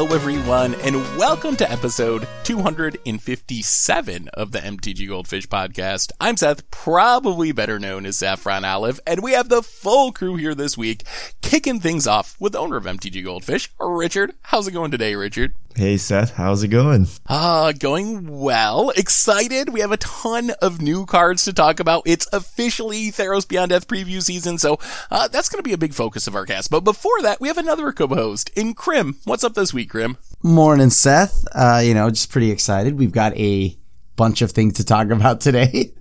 Hello, everyone, and welcome to episode 257 of the MTG Goldfish podcast. I'm Seth, probably better known as Saffron Olive, and we have the full crew here this week, kicking things off with the owner of MTG Goldfish, Richard. How's it going today, Richard? Hey Seth, how's it going? Uh, going well. Excited. We have a ton of new cards to talk about. It's officially Theros Beyond Death preview season, so uh, that's going to be a big focus of our cast. But before that, we have another co-host in Crim. What's up this week, Crim? Morning, Seth. Uh, you know, just pretty excited. We've got a bunch of things to talk about today.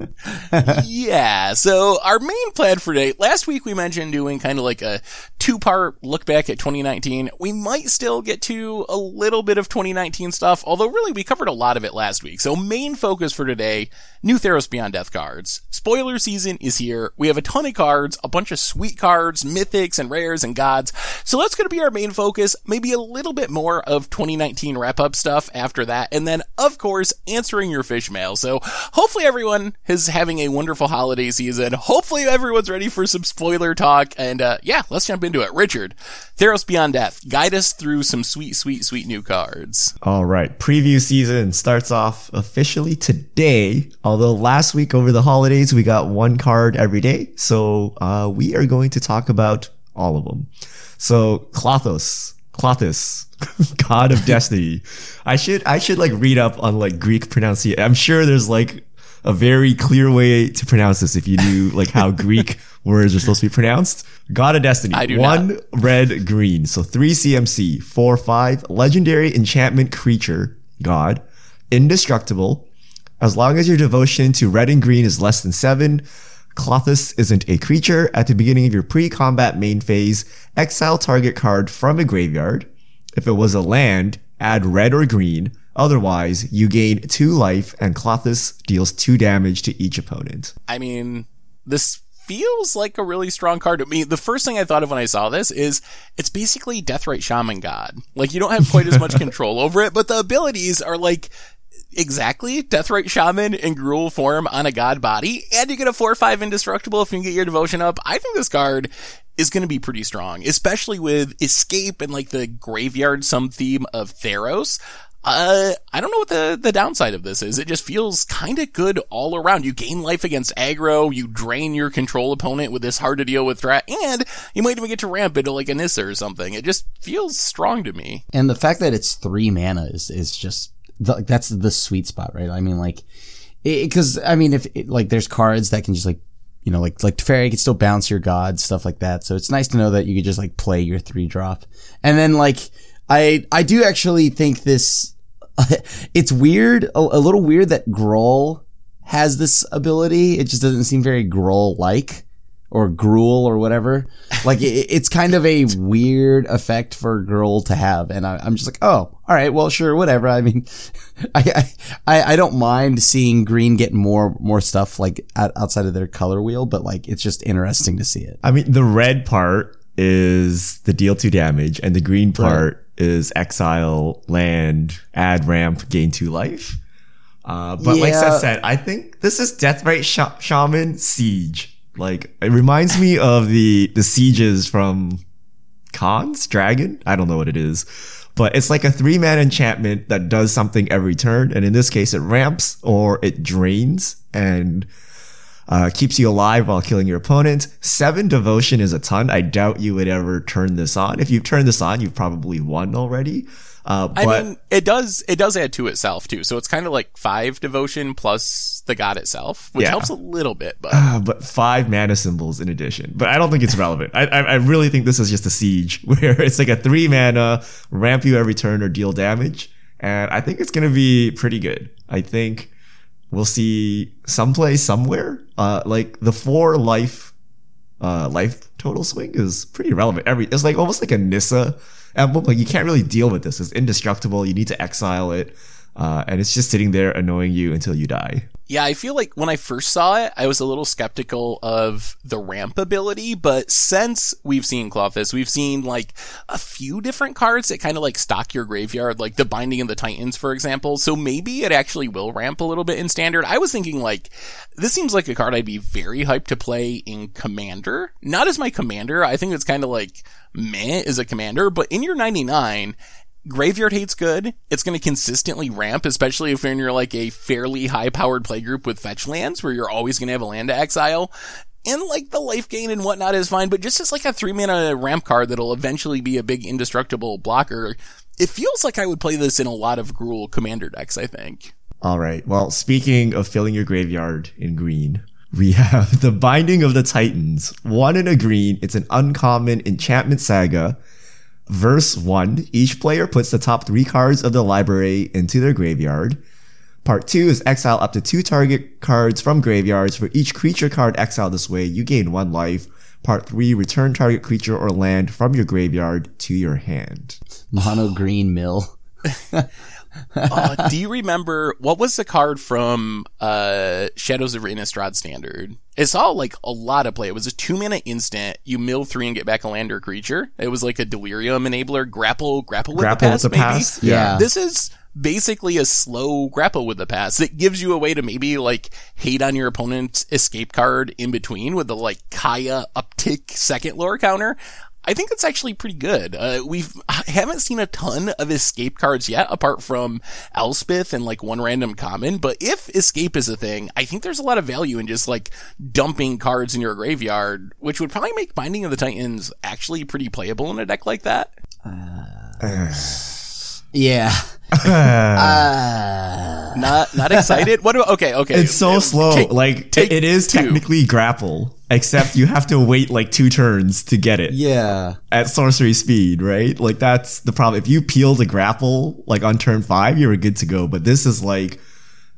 yeah. So our main plan for today, last week we mentioned doing kind of like a two part look back at 2019. We might still get to a little bit of 2019 stuff, although really we covered a lot of it last week. So main focus for today, new Theros Beyond Death cards. Spoiler season is here. We have a ton of cards, a bunch of sweet cards, mythics and rares and gods. So that's going to be our main focus. Maybe a little bit more of 2019 wrap up stuff after that. And then, of course, answering your fish mail. So hopefully everyone is having a wonderful holiday season. Hopefully everyone's ready for some spoiler talk. And, uh, yeah, let's jump into it. Richard, Theros Beyond Death, guide us through some sweet, sweet, sweet new cards. All right. Preview season starts off officially today. Although last week over the holidays, we got one card every day. So, uh, we are going to talk about all of them. So, Clothos, Klothys, God of Destiny. I should, I should like read up on like Greek pronunciation. I'm sure there's like a very clear way to pronounce this if you knew like how Greek words are supposed to be pronounced. God of Destiny. I do One not. red green. So three CMC, four, five, legendary enchantment creature, God, indestructible. As long as your devotion to red and green is less than seven, Klothys isn't a creature. At the beginning of your pre-combat main phase, exile target card from a graveyard. If it was a land, add red or green. Otherwise, you gain two life and Klothys deals two damage to each opponent. I mean, this feels like a really strong card to me. The first thing I thought of when I saw this is it's basically Deathrite Shaman God. Like you don't have quite as much control over it, but the abilities are like exactly Deathrite Shaman in Gruul form on a god body, and you get a 4-5 indestructible if you get your devotion up. I think this card is going to be pretty strong, especially with escape and like the graveyard some theme of Theros. Uh, I don't know what the, the downside of this is. It just feels kind of good all around. You gain life against aggro, you drain your control opponent with this hard to deal with threat, and you might even get to ramp into like a Nissa or something. It just feels strong to me. and the fact that it's three mana is, is just, the, that's the sweet spot, right? I mean, like, because, I mean, if, it, like, there's cards that can just, like, you know, like, like Teferi can still bounce your god, stuff like that. So it's nice to know that you could just, like, play your three drop. And then, like, I, I do actually think this, it's weird, a, a little weird that Groll has this ability. It just doesn't seem very Groll-like or gruel or whatever. Like it, it's kind of a weird effect for Gruul to have, and I, I'm just like, oh, all right, well, sure, whatever. I mean, I, I I don't mind seeing green get more more stuff like out, outside of their color wheel, but like it's just interesting to see it. I mean, the red part is the deal two damage, and the green part is exile, land, add ramp, gain two life. Uh, but like Yeah. Seth said, I think this is Deathrite Sh- Shaman Siege. Like it reminds me of the the sieges from Khan's Dragon. I don't know what it is, but it's like a three man enchantment that does something every turn, and in this case, it ramps or it drains and uh, keeps you alive while killing your opponent. Seven devotion is a ton. I doubt you would ever turn this on. If you've turned this on, you've probably won already. Uh, but I mean, it does it does add to itself too. So it's kind of like five devotion plus the god itself, which Yeah. helps a little bit. But Uh, but five mana symbols in addition. But I don't think it's relevant. I, I I really think this is just a siege where it's like a three mana ramp you every turn or deal damage, and I think it's gonna be pretty good. I think we'll see some play somewhere. Uh, like the four life, uh, life total swing is pretty relevant. Every it's like almost like a Nissa Like you can't really deal with this. It's indestructible. You need to exile it. Uh, and it's just sitting there annoying you until you die. Yeah, I feel like when I first saw it, I was a little skeptical of the ramp ability, but since we've seen Klothys, we've seen like a few different cards that kind of like stock your graveyard, like the Binding of the Titans, for example. So maybe it actually will ramp a little bit in standard. I was thinking like, this seems like a card I'd be very hyped to play in Commander. Not as my Commander. I think it's kind of like meh as a Commander, but in your 99, Graveyard Hate's good. It's going to consistently ramp, especially if you're like a fairly high powered playgroup with fetch lands where you're always going to have a land to exile. And like the life gain and whatnot is fine, but just as like a three mana ramp card that'll eventually be a big indestructible blocker, it feels like I would play this in a lot of Gruul commander decks, I think. All right. Well, speaking of filling your graveyard in green, we have the Binding of the Titans. One in a green. It's an uncommon enchantment saga. Verse one, each player puts the top three cards of the library into their graveyard. Part two is exile up to two target cards from graveyards. For each creature card exiled this way, you gain one life. Part three, return target creature or land from your graveyard to your hand. Mono green mill. uh, do you remember what was the card from uh, Shadows of Innistrad Standard? It saw like a lot of play. It was a two mana instant. You mill three and get back a land or creature. It was like a delirium enabler. Grapple, grapple with Grapple the past. with the maybe? past? Yeah. This is basically a slow Grapple with the Past It gives you a way to maybe like hate on your opponent's escape card in between with the like Kaya uptick second lore counter. I think it's actually pretty good. Uh, we've I haven't seen a ton of escape cards yet, apart from Elspeth and like one random common. But if escape is a thing, I think there's a lot of value in just like dumping cards in your graveyard, which would probably make Binding of the Titans actually pretty playable in a deck like that. Yeah. Uh, Not not excited. what do okay okay? It's so Uh, slow. take- like take it is two. technically grapple, except you have to wait like two turns to get it yeah. at sorcery speed, right? Like that's the problem. If you peel the grapple like on turn five, you're good to go. But this is like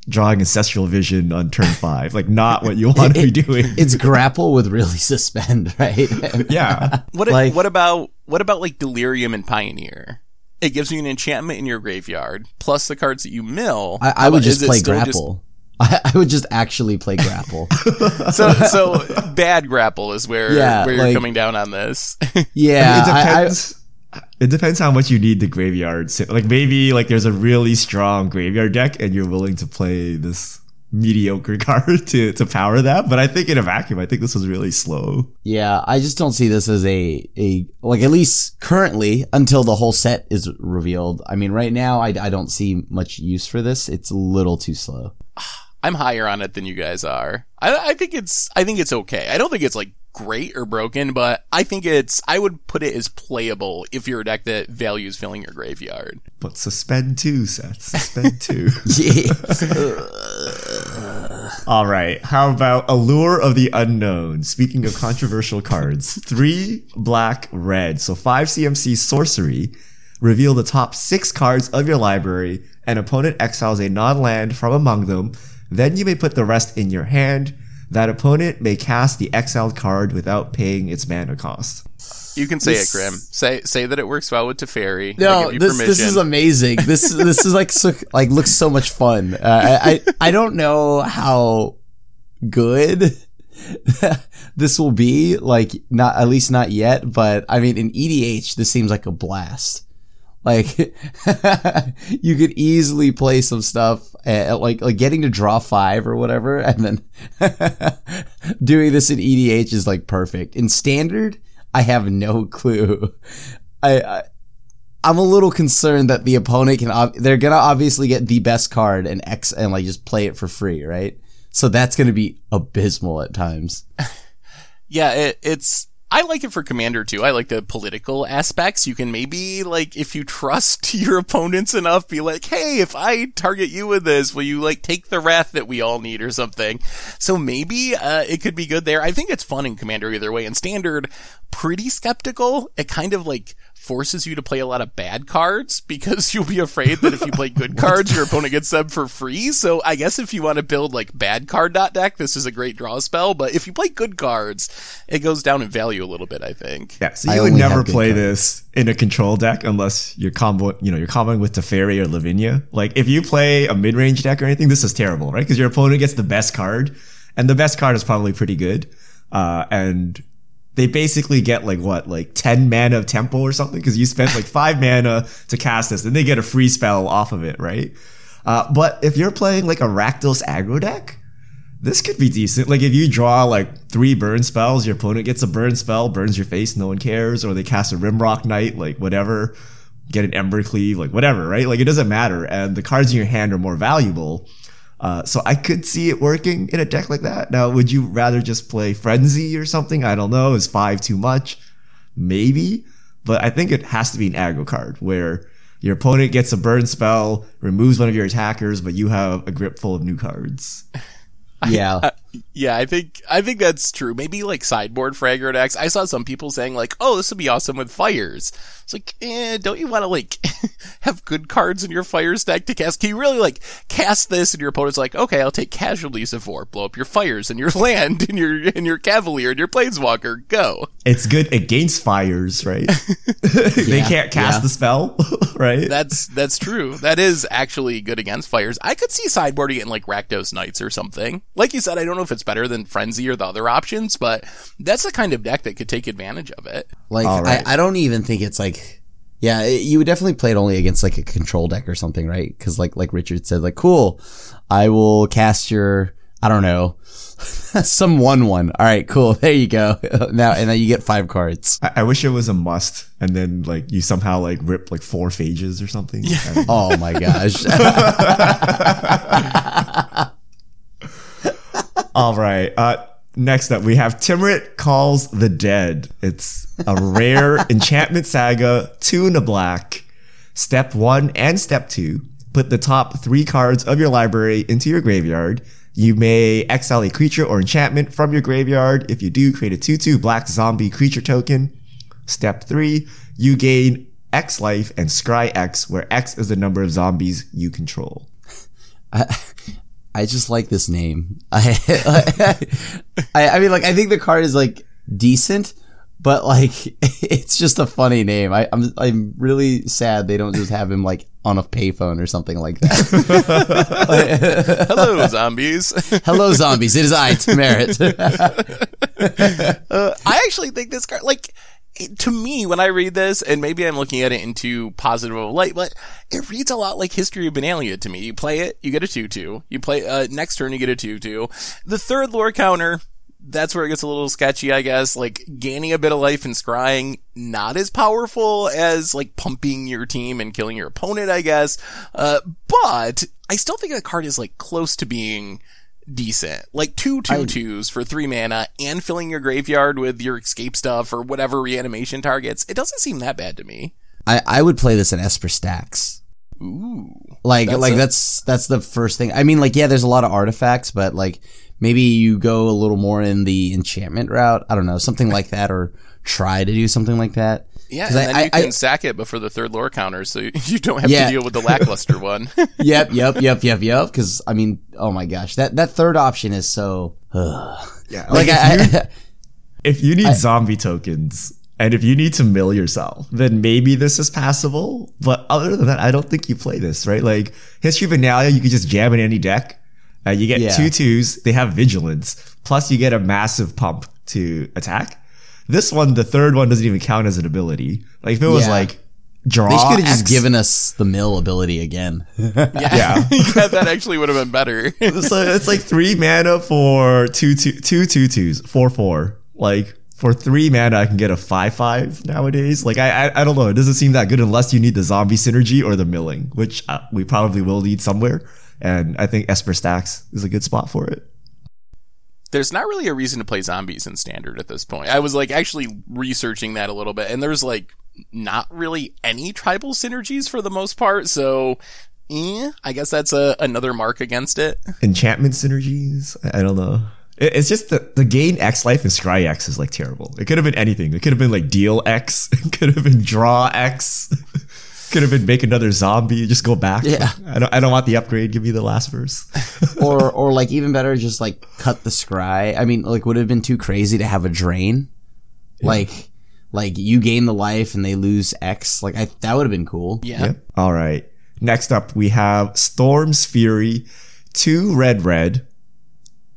drawing ancestral vision on turn five, like not what you want to be doing. It's grapple with really suspend, right? yeah. What Like- what about what about like Delirium and Pioneer? It gives you an enchantment in your graveyard plus the cards that you mill. I, I would just play still just- grapple. I, I would just actually play grapple. so so bad grapple is where Yeah, where you're like- coming down on this. Yeah. it I- I- depends. it depends how much you need the graveyard. Like maybe like there's a really strong graveyard deck and you're willing to play this mediocre card to, to power that. But I think in a vacuum, I think this was really slow. Yeah, I just don't see this as a a like at least currently until the whole set is revealed. I mean, right now I, I don't see much use for this. It's a little too slow. I'm higher on it than you guys are. I, I think it's I think it's okay. I don't think it's like great or broken, but I think it's I would put it as playable if you're a deck that values filling your graveyard. But suspend two sets. Suspend two. Yeah. All right. How about Allure of the Unknown? Speaking of controversial cards, three black, red. So five CMC sorcery. Reveal the top six cards of your library. An opponent exiles a non-land from among them. Then you may put the rest in your hand. That opponent may cast the exiled card without paying its mana cost. You can say This- it, Crim. Say say that it works well with Teferi. No, give you this this is amazing. This this is like so, like looks so much fun. Uh, I, I I don't know how good this will be. Like not at least not yet. But I mean, in EDH, this seems like a blast. Like you could easily play some stuff, like like getting to draw five or whatever, and then doing this in EDH is like perfect. In standard, I have no clue. I, I I'm a little concerned that the opponent can. Ob- they're gonna obviously get the best card and X and like just play it for free, right? So that's gonna be abysmal at times. Yeah, it, it's. I like it for Commander too. I like the political aspects. You can maybe, like, if you trust your opponents enough, be like, hey, if I target you with this, will you, like, take the wrath that we all need or something? So maybe, uh, it could be good there. I think it's fun in Commander either way. In Standard, pretty skeptical. It kind of, like, forces you to play a lot of bad cards because you'll be afraid that if you play good cards, your opponent gets them for free. So I guess if you want to build like bad card dot deck, this is a great draw spell. But if you play good cards, it goes down in value a little bit, I think. Yeah, so I you would never play cards. this in a control deck unless you're combo, you know, you're comboing with Teferi or Lavinia. Like if you play a mid-range deck or anything, this is terrible, right? Because your opponent gets the best card, and the best card is probably pretty good. Uh, and they basically get like what, like 10 mana of tempo or something, because you spent like five mana to cast this, and they get a free spell off of it, right? Uh, but if you're playing like a Rakdos aggro deck, this could be decent. Like if you draw like three burn spells, your opponent gets a burn spell, burns your face, no one cares, or they cast a Rimrock Knight, like whatever. get an Embercleave, like whatever, right? Like it doesn't matter. And the cards in your hand are more valuable. Uh, so I could see it working in a deck like that. Now, would you rather just play Frenzy or something? I don't know. Is five too much? Maybe. But I think it has to be an aggro card where your opponent gets a burn spell, removes one of your attackers, but you have a grip full of new cards. Yeah. Yeah, I think I think that's true. Maybe like sideboard Fragger decks. I saw some people saying like, "Oh, this would be awesome with fires." It's like, eh, don't you want to like have good cards in your fires deck to cast? Can you really like cast this and your opponent's like, "Okay, I'll take casualties of war, blow up your fires and your land and your and your cavalier and your planeswalker, go." It's good against fires, right? they can't cast yeah. the spell, right? That's that's true. That is actually good against fires. I could see sideboarding it in like Rakdos Knights or something. Like you said, I don't know if it's better than Frenzy or the other options, but that's the kind of deck that could take advantage of it. Like All right. I, I don't even think it's like yeah, it- you would definitely play it only against like a control deck or something, right? Cuz like like Richard said like cool, I will cast your I don't know, some 1-1. All right, cool. There you go. now and then you get 5 cards. I, I wish it was a must, and then like you somehow like rip like four phages or something. Yeah. Oh my gosh. All right. Uh, next up, we have Tymaret Calls the Dead. It's a rare enchantment saga, two in a black. Step one and step two. Put the top three cards of your library into your graveyard. You may exile a creature or enchantment from your graveyard. If you do, create a 2-2 black zombie creature token. Step three, you gain X life and scry X, where X is the number of zombies you control. I just like this name. I, I, I mean, like, I think the card is like decent, but like, it's just a funny name. I, I'm, I'm really sad they don't just have him like on a payphone or something like that. Hello, zombies. Hello, zombies. It is I, Merit. Uh, I actually think this card, like, to me, when I read this, and maybe I'm looking at it in too positive of a light, but it reads a lot like History of Benalia to me. You play it, you get a 2-2. You play, uh, next turn, you get a 2-2. The third lore counter, that's where it gets a little sketchy, I guess. Like, gaining a bit of life and scrying, not as powerful as, like, pumping your team and killing your opponent, I guess. Uh, but, I still think the card is, like, close to being decent. Like two two twos for three mana and filling your graveyard with your escape stuff or whatever reanimation targets. It doesn't seem that bad to me. I, I would play this in Esper Stax. Ooh. Like, That's like a- that's, that's the first thing. I mean, like, yeah, there's a lot of artifacts, but like, maybe you go a little more in the enchantment route. I don't know, something like that, or try to do something like that. Yeah, 'Cause and I- then you I- can I- sack it before the third lore counter, so you don't have Yeah. to deal with the lackluster one. yep, yep, yep, yep, yep. Because I mean, oh my gosh, that that third option is so. Yeah. like if I, you- I, If you need zombie tokens and if you need to mill yourself, then maybe this is passable. But other than that, I don't think you play this, right? Like History of Benalia, you could just jam in any deck. Uh, you get Yeah. two twos, they have vigilance, plus you get a massive pump to attack. This one, the third one doesn't even count as an ability. Like if it was Yeah. like draw, they should have just given us the mill ability again. yeah. Yeah. yeah, that actually would have been better. so it's like three mana for two two two two twos, four four. Like for three mana, I can get a five five nowadays. Like I, I I don't know. It doesn't seem that good unless you need the zombie synergy or the milling, which uh, we probably will need somewhere. And I think Esper Stax is a good spot for it. There's not really a reason to play zombies in standard at this point. I was like actually researching that a little bit, and there's like not really any tribal synergies for the most part. So, eh, I guess that's a another mark against it. Enchantment synergies. I, don't know. It, it's just the the gain X life and scry X is like terrible. It could have been anything. It could have been like deal X. It could have been draw X. could have been make another zombie. Just go back. Yeah. I don't. I don't want the upgrade. Give me the last verse. or or like even better, just like cut the scry. I mean, like would it have been too crazy to have a drain? Like like you gain the life and they lose X. Like I, that would have been cool. Yeah. Yep. All right. Next up, we have Storm's Fury, two red red.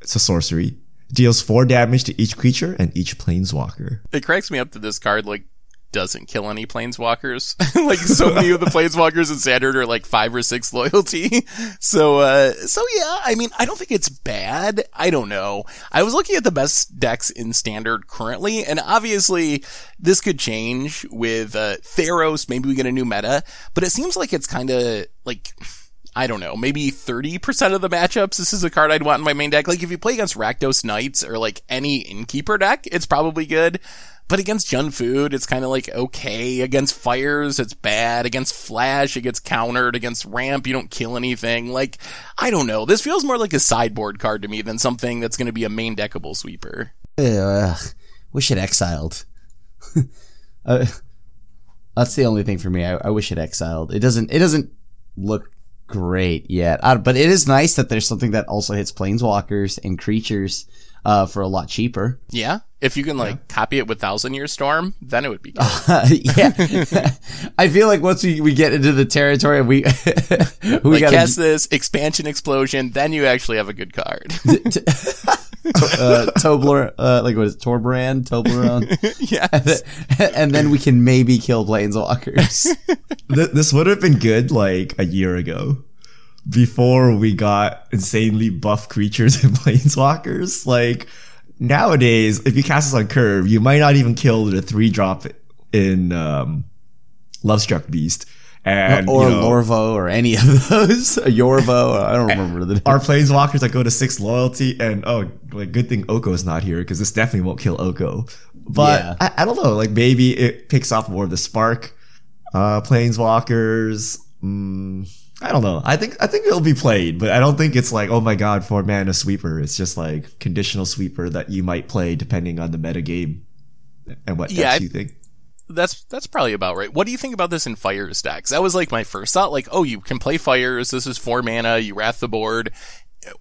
It's a sorcery. Deals four damage to each creature and each planeswalker. it cracks me up that this card like doesn't kill any planeswalkers. like so many of the planeswalkers in standard are like five or six loyalty. So, uh, so yeah, I mean, I don't think it's bad. I don't know. I was looking at the best decks in standard currently, and obviously this could change with, uh, Theros. Maybe we get a new meta, but it seems like it's kind of like, I don't know, maybe 30% of the matchups, this is a card I'd want in my main deck. Like, if you play against Rakdos Knights or like any Innkeeper deck, it's probably good. But against Jund Food, it's kind of like okay. Against Fires, it's bad. Against Flash, it gets countered. Against Ramp, you don't kill anything. Like, I don't know. This feels more like a sideboard card to me than something that's going to be a main deckable sweeper. Ugh, wish it exiled. uh, that's the only thing for me. I, I wish it exiled. It doesn't. It doesn't look great yet. Uh, but it is nice that there's something that also hits planeswalkers and creatures uh, for a lot cheaper. Yeah. If you can like yeah. copy it with Thousand Year Storm, then it would be good. Uh, yeah. I feel like once we, we get into the territory, we, we like gotta cast this expansion explosion, then you actually have a good card. uh, Tobler, uh, like what is it, Torbrand, Toblerone? yeah. And, and, then we can maybe kill Planeswalkers. this would have been good like a year ago before we got insanely buff creatures and planeswalkers. Like nowadays, if you cast this on curve, you might not even kill the three drop in um, Lovestruck Beast. And, or you know, Lorvo or any of those. Yorvo, I don't remember the Our planeswalkers that go to six loyalty, and oh, like good thing Oko's not here because this definitely won't kill Oko. But yeah. I, I, don't know, like maybe it picks off more of the spark uh planeswalkers. Mm, I don't know. I think I think it'll be played, but I don't think it's like oh my god four mana sweeper. It's just like conditional sweeper that you might play depending on the meta game and what yeah, you think. That's that's probably about right. What do you think about this in fire stacks? That was like my first thought. Like, oh, you can play fires. This is four mana. You wrath the board,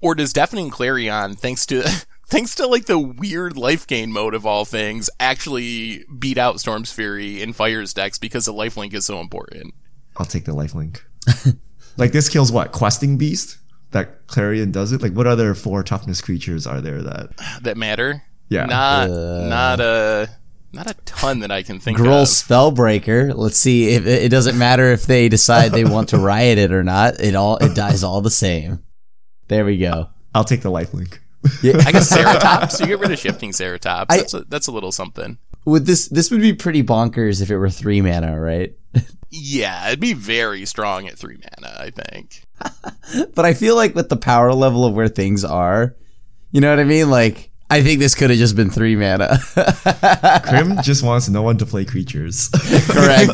or does Deafening Clarion, thanks to thanks to like the weird life gain mode of all things, actually beat out Storm's Fury in fires decks because the life link is so important? I'll take the lifelink. Like this kills what? Questing beast? That Clarion does it? Like what other four toughness creatures are there that that matter? Yeah. Not uh, not a not a ton that I can think Gruul of. Spellbreaker. Let's see if it doesn't matter if they decide they want to riot it or not. It all it dies all the same. There we go. I'll take the lifelink. Yeah. I guess Ceratops. You get rid of shifting Ceratops. That's, I, a, that's a little something. Would this this would be pretty bonkers if it were three mana, right? Yeah, it'd be very strong at three mana, I think. but I feel like with the power level of where things are, you know what I mean? Like, I think this could have just been three mana. Crim just wants no one to play creatures. Correct.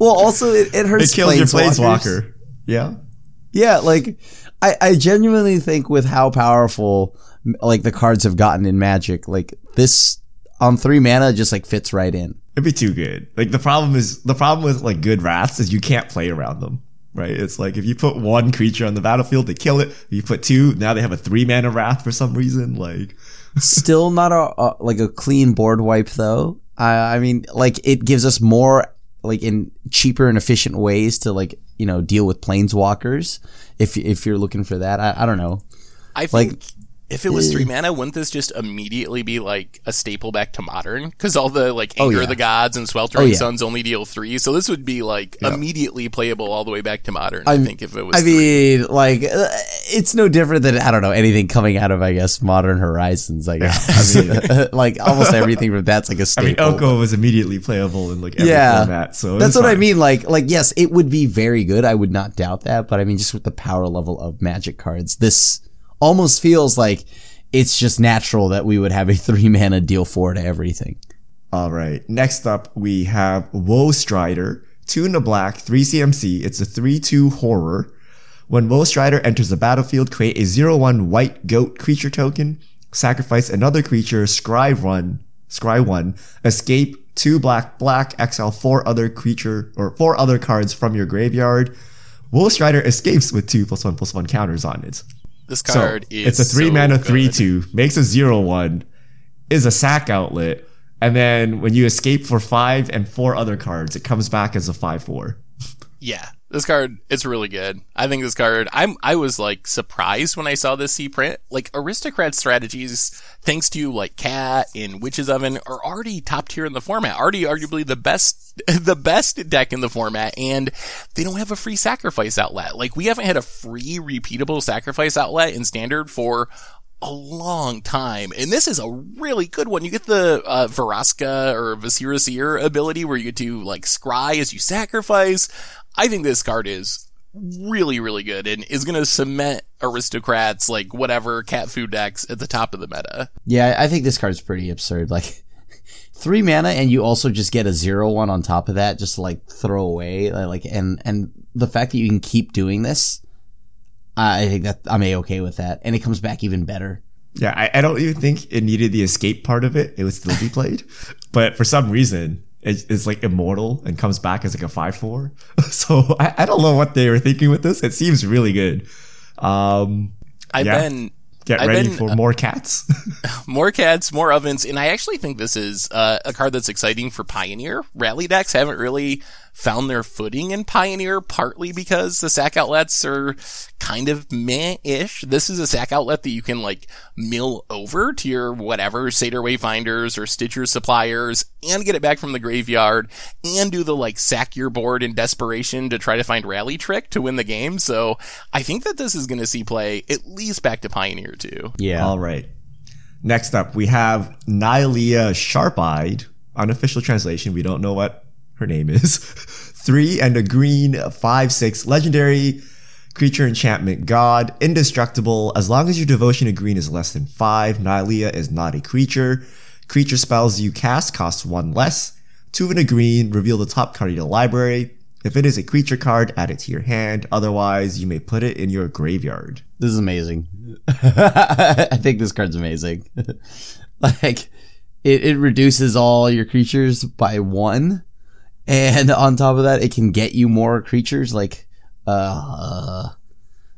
well, also it, it hurts. It kills your planeswalker. Yeah. Yeah, like I, I genuinely think with how powerful like the cards have gotten in Magic, like this on three mana just like fits right in. It'd be too good. Like the problem is the problem with like good wraths is you can't play around them. Right? It's like if you put one creature on the battlefield, they kill it. If you put two, now they have a three mana wrath for some reason. Like still not a, a, like a clean board wipe though. I, I mean, like it gives us more like in cheaper and efficient ways to like you know deal with planeswalkers. If if you're looking for that, I, I don't know. I think like, if it was three mana, wouldn't this just immediately be like a staple back to modern? Because all the like oh, Anger oh, yeah. of the Gods and Sweltering oh, yeah. Suns only deal three, so this would be like immediately playable all the way back to modern. I'm, i think if it was. I three. mean, like uh, it's no different than I don't know anything coming out of I guess Modern Horizons. I guess I mean, like almost everything from that's like a staple. I mean, Oko was immediately playable in like every yeah, format, so that's what fine. I mean. Like, like yes, it would be very good. I would not doubt that, but I mean, just with the power level of Magic cards, this almost feels like it's just natural that we would have a three mana deal four to everything. All right. Next up, we have Woe Strider, two in the black, three CMC. It's a three-two horror. When Woe Strider enters the battlefield, create a zero-one white goat creature token. Sacrifice another creature. Scry one. Scry one. Escape two black black. Exile four other creature or four other cards from your graveyard. Woe Strider escapes with two plus one plus one counters on it. This card so, is it's a three so mana good. three two makes a zero one, is a sack outlet, and then when you escape for five and four other cards, it comes back as a five four. Yeah, This card, it's really good. I think this card, I'm, I was like surprised when I saw this C print. Like aristocrat strategies, thanks to like Cat and Witch's Oven, are already top tier in the format. Already arguably the best, the best deck in the format, and they don't have a free sacrifice outlet. Like we haven't had a free repeatable sacrifice outlet in standard for a long time. And this is a really good one. You get the uh, Vraska or Viscera Seer ability where you get to like scry as you sacrifice. I think this card is really, really good and is going to cement aristocrats, like whatever cat food decks at the top of the meta. Yeah, I think this card's pretty absurd. Like three mana and you also just get a zero one on top of that just to like throw away. Uh, like and and the fact that you can keep doing this, I think that I'm a okay with that. And it comes back even better. Yeah, I, I don't even think it needed the escape part of it. It would still be played. but for some reason, it, it's like immortal and comes back as like a 5 4. So I, I don't know what they were thinking with this. It seems really good. Um, I've yeah. been Get I've ready been, for uh, more cats. more cats, more ovens, and I actually think this is uh, a card that's exciting for Pioneer. Rally decks haven't really found their footing in Pioneer, partly because the sack outlets are kind of meh-ish. This is a sack outlet that you can like mill over to your whatever Satyr Wayfinders or Stitcher's Suppliers and get it back from the graveyard and do the like sack your board in desperation to try to find rally trick to win the game. So I think that this is going to see play at least back to Pioneer too. Yeah. All right. Next up, we have Nylea Sharp-Eyed. Unofficial translation, we don't know what her name is. Three and a green, five, six, legendary creature enchantment god, indestructible. As long as your devotion to green is less than five, Nylea is not a creature. Creature spells you cast cost one less. Two and a green, reveal the top card of your library. If it is a creature card, add it to your hand. Otherwise, you may put it in your graveyard. This is amazing. I think this card's amazing. like, it, it reduces all your creatures by one. And on top of that, it can get you more creatures. Like, uh,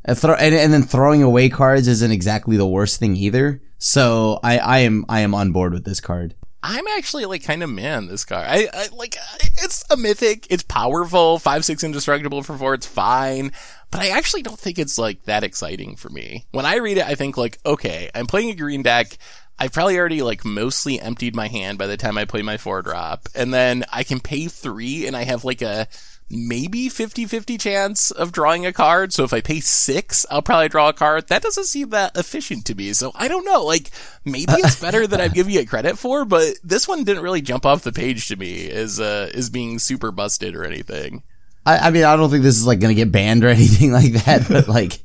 and, throw, and, and then throwing away cards isn't exactly the worst thing either. So I, I am, I am on board with this card. I'm actually like kind of man this card. I, I like it's a mythic. It's powerful. Five six indestructible for four. It's fine, but I actually don't think it's like that exciting for me. When I read it, I think like, okay, I'm playing a green deck. I've probably already like mostly emptied my hand by the time I play my four drop, and then I can pay three, and I have like a maybe 50-50 chance of drawing a card. So if I pay six, I'll probably draw a card. That doesn't seem that efficient to me. So I don't know. Like maybe it's better than I'm giving it credit for, but this one didn't really jump off the page to me as uh, as being super busted or anything. I, I mean, I don't think this is like going to get banned or anything like that, but like,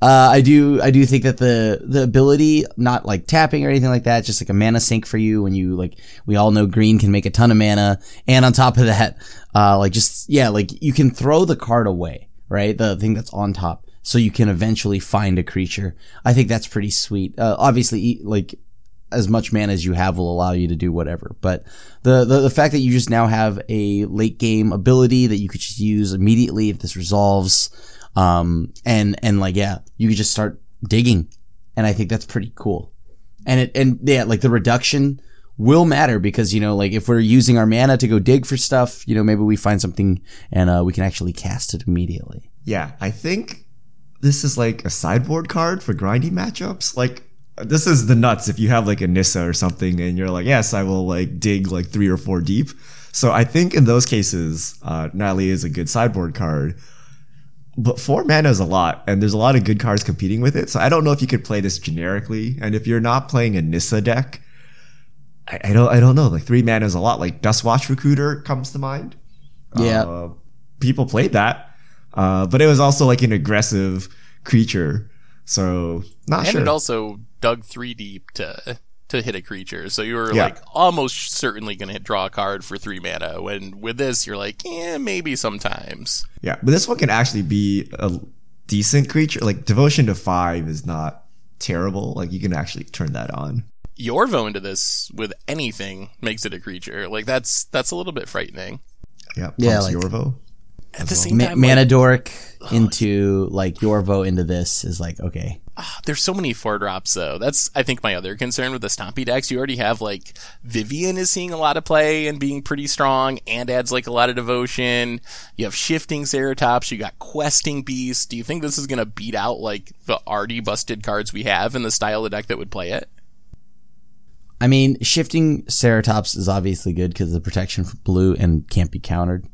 uh, I do, I do think that the, the ability, not like tapping or anything like that, just like a mana sink for you when you like, we all know green can make a ton of mana. And on top of that, uh, like just, yeah, like you can throw the card away, right? The thing that's on top. So you can eventually find a creature. I think that's pretty sweet. Uh, obviously, like as much mana as you have will allow you to do whatever. But the, the, the fact that you just now have a late game ability that you could just use immediately if this resolves, um, and and like yeah, you could just start digging, and I think that's pretty cool. And it and yeah, like the reduction will matter because you know like if we're using our mana to go dig for stuff, you know maybe we find something and uh, we can actually cast it immediately. Yeah, I think this is like a sideboard card for grinding matchups. Like this is the nuts if you have like a Nissa or something and you're like, yes, I will like dig like three or four deep. So I think in those cases, uh, Natalie is a good sideboard card. But four mana is a lot, and there's a lot of good cards competing with it. So I don't know if you could play this generically. And if you're not playing a Nissa deck, I, I don't I don't know. Like three mana is a lot. Like Duskwatch Recruiter comes to mind. Yeah. Uh, people played that. Uh, but it was also like an aggressive creature. So not and sure. it also dug three deep to to hit a creature, so you were Yeah. like almost certainly going to draw a card for three mana. When with this, you're like, yeah, maybe sometimes. yeah, but this one can actually be a decent creature. Like devotion to five is not terrible. Like you can actually turn that on. Yorvo into this with anything makes it a creature. Like that's that's a little bit frightening. Yeah, Yeah, Pumps like- Yorvo. At the well. same Ma- time, like, mana dork into like Yorvo into this is like okay. Ah, there's so many four drops though. That's I think my other concern with the Stompy decks. You already have like Vivien is seeing a lot of play and being pretty strong and adds like a lot of devotion. You have shifting Ceratops, you got questing beasts. Do you think this is gonna beat out like the already busted cards we have in the style of deck that would play it? I mean, shifting Ceratops is obviously good because the protection for blue and can't be countered.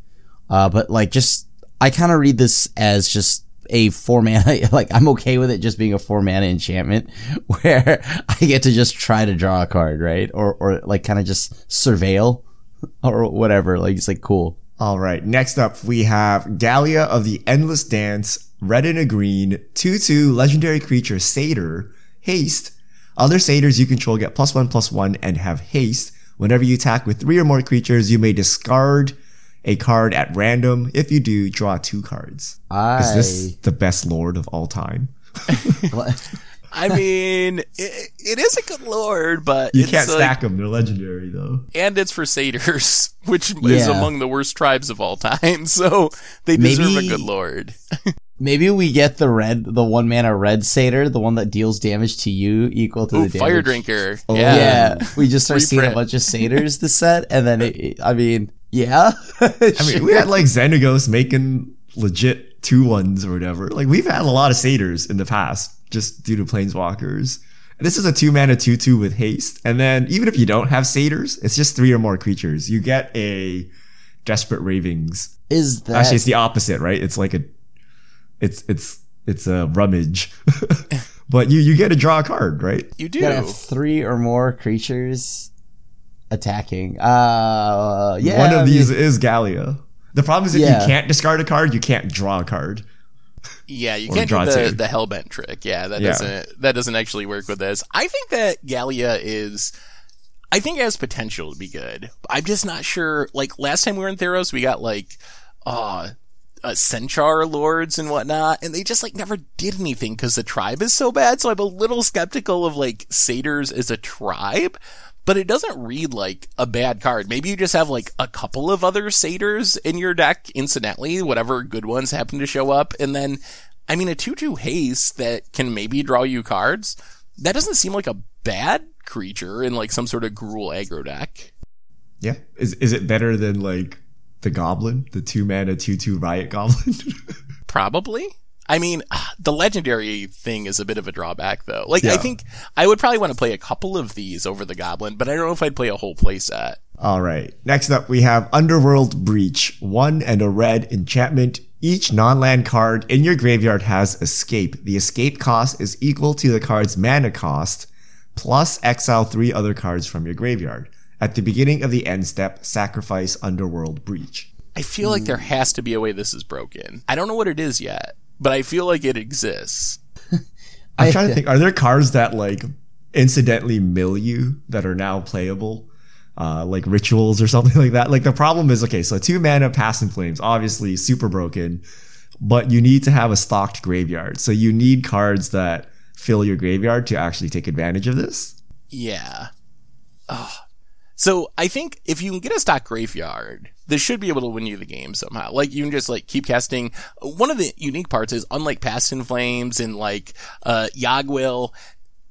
Uh, but like, just I kind of read this as just a four mana. Like, I'm okay with it just being a four mana enchantment where I get to just try to draw a card, right? Or or like kind of just surveil or whatever. Like, it's like cool. All right. Next up, we have Gallia of the Endless Dance, red and a green, 2-2 legendary creature Satyr, haste. Other Satyrs you control get plus one plus one and have haste. Whenever you attack with three or more creatures, you may discard a card at random. If you do, draw two cards. I Is this the best lord of all time? I mean, it, it is a good lord, but You it's can't like- stack them. They're legendary though. and it's for satyrs, which is among the worst tribes of all time. So they deserve Maybe- a good lord. Maybe we get the red, the one mana red satyr, the one that deals damage to you equal to Ooh, the fire drinker. Oh. yeah. Yeah, we just start seeing a bunch of satyrs this set, and then it, it- I mean, yeah. I mean, we had like Xenagos making legit two ones or whatever. Like we've had a lot of satyrs in the past just due to planeswalkers. This is a two mana two two with haste. And then even if you don't have satyrs, it's just three or more creatures. You get a desperate ravings. is that Actually, it's the opposite, right? It's like a, it's it's it's a rummage. but you you get to draw a card, right? You you do. gotta have three or more creatures attacking? Uh, yeah. One of I these mean, is Gallia. The problem is if Yeah. you can't discard a card, you can't draw a card. Yeah, you can't do draw the, the hellbent trick. Yeah, that Yeah. doesn't that doesn't actually work with this. I think that Gallia is I think it has potential to be good. I'm just not sure like last time we were in Theros we got like uh uh, Centaur lords and whatnot, and they just like never did anything because the tribe is so bad. So I'm a little skeptical of like satyrs as a tribe, but it doesn't read like a bad card. Maybe you just have like a couple of other satyrs in your deck incidentally, whatever good ones happen to show up, and then I mean a two-two haste that can maybe draw you cards. That doesn't seem like a bad creature in like some sort of Gruul aggro deck. Yeah. Is is it better than like the goblin, the two mana two two riot goblin? Probably. I mean, the legendary thing is a bit of a drawback, though. Like, I think I would probably want to play a couple of these over the Goblin, but I don't know if I'd play a whole playset. All right. Next up, we have Underworld Breach, one and a red enchantment. Each non-land card in your graveyard has escape. The escape cost is equal to the card's mana cost plus exile three other cards from your graveyard. At the beginning of the end step, sacrifice Underworld Breach. I feel like there has to be a way this is broken. I don't know what it is yet, but I feel like it exists. I'm trying to think. Are there cards that like incidentally mill you that are now playable? Uh, like rituals or something like that. Like the problem is, okay, so two mana Past in Flames, obviously super broken, but you need to have a stocked graveyard. So you need cards that fill your graveyard to actually take advantage of this. Yeah. Ugh. So I think if you can get a stock graveyard, this should be able to win you the game somehow. Like you can just like keep casting. One of the unique parts is unlike Past in Flames and like uh Yagwil,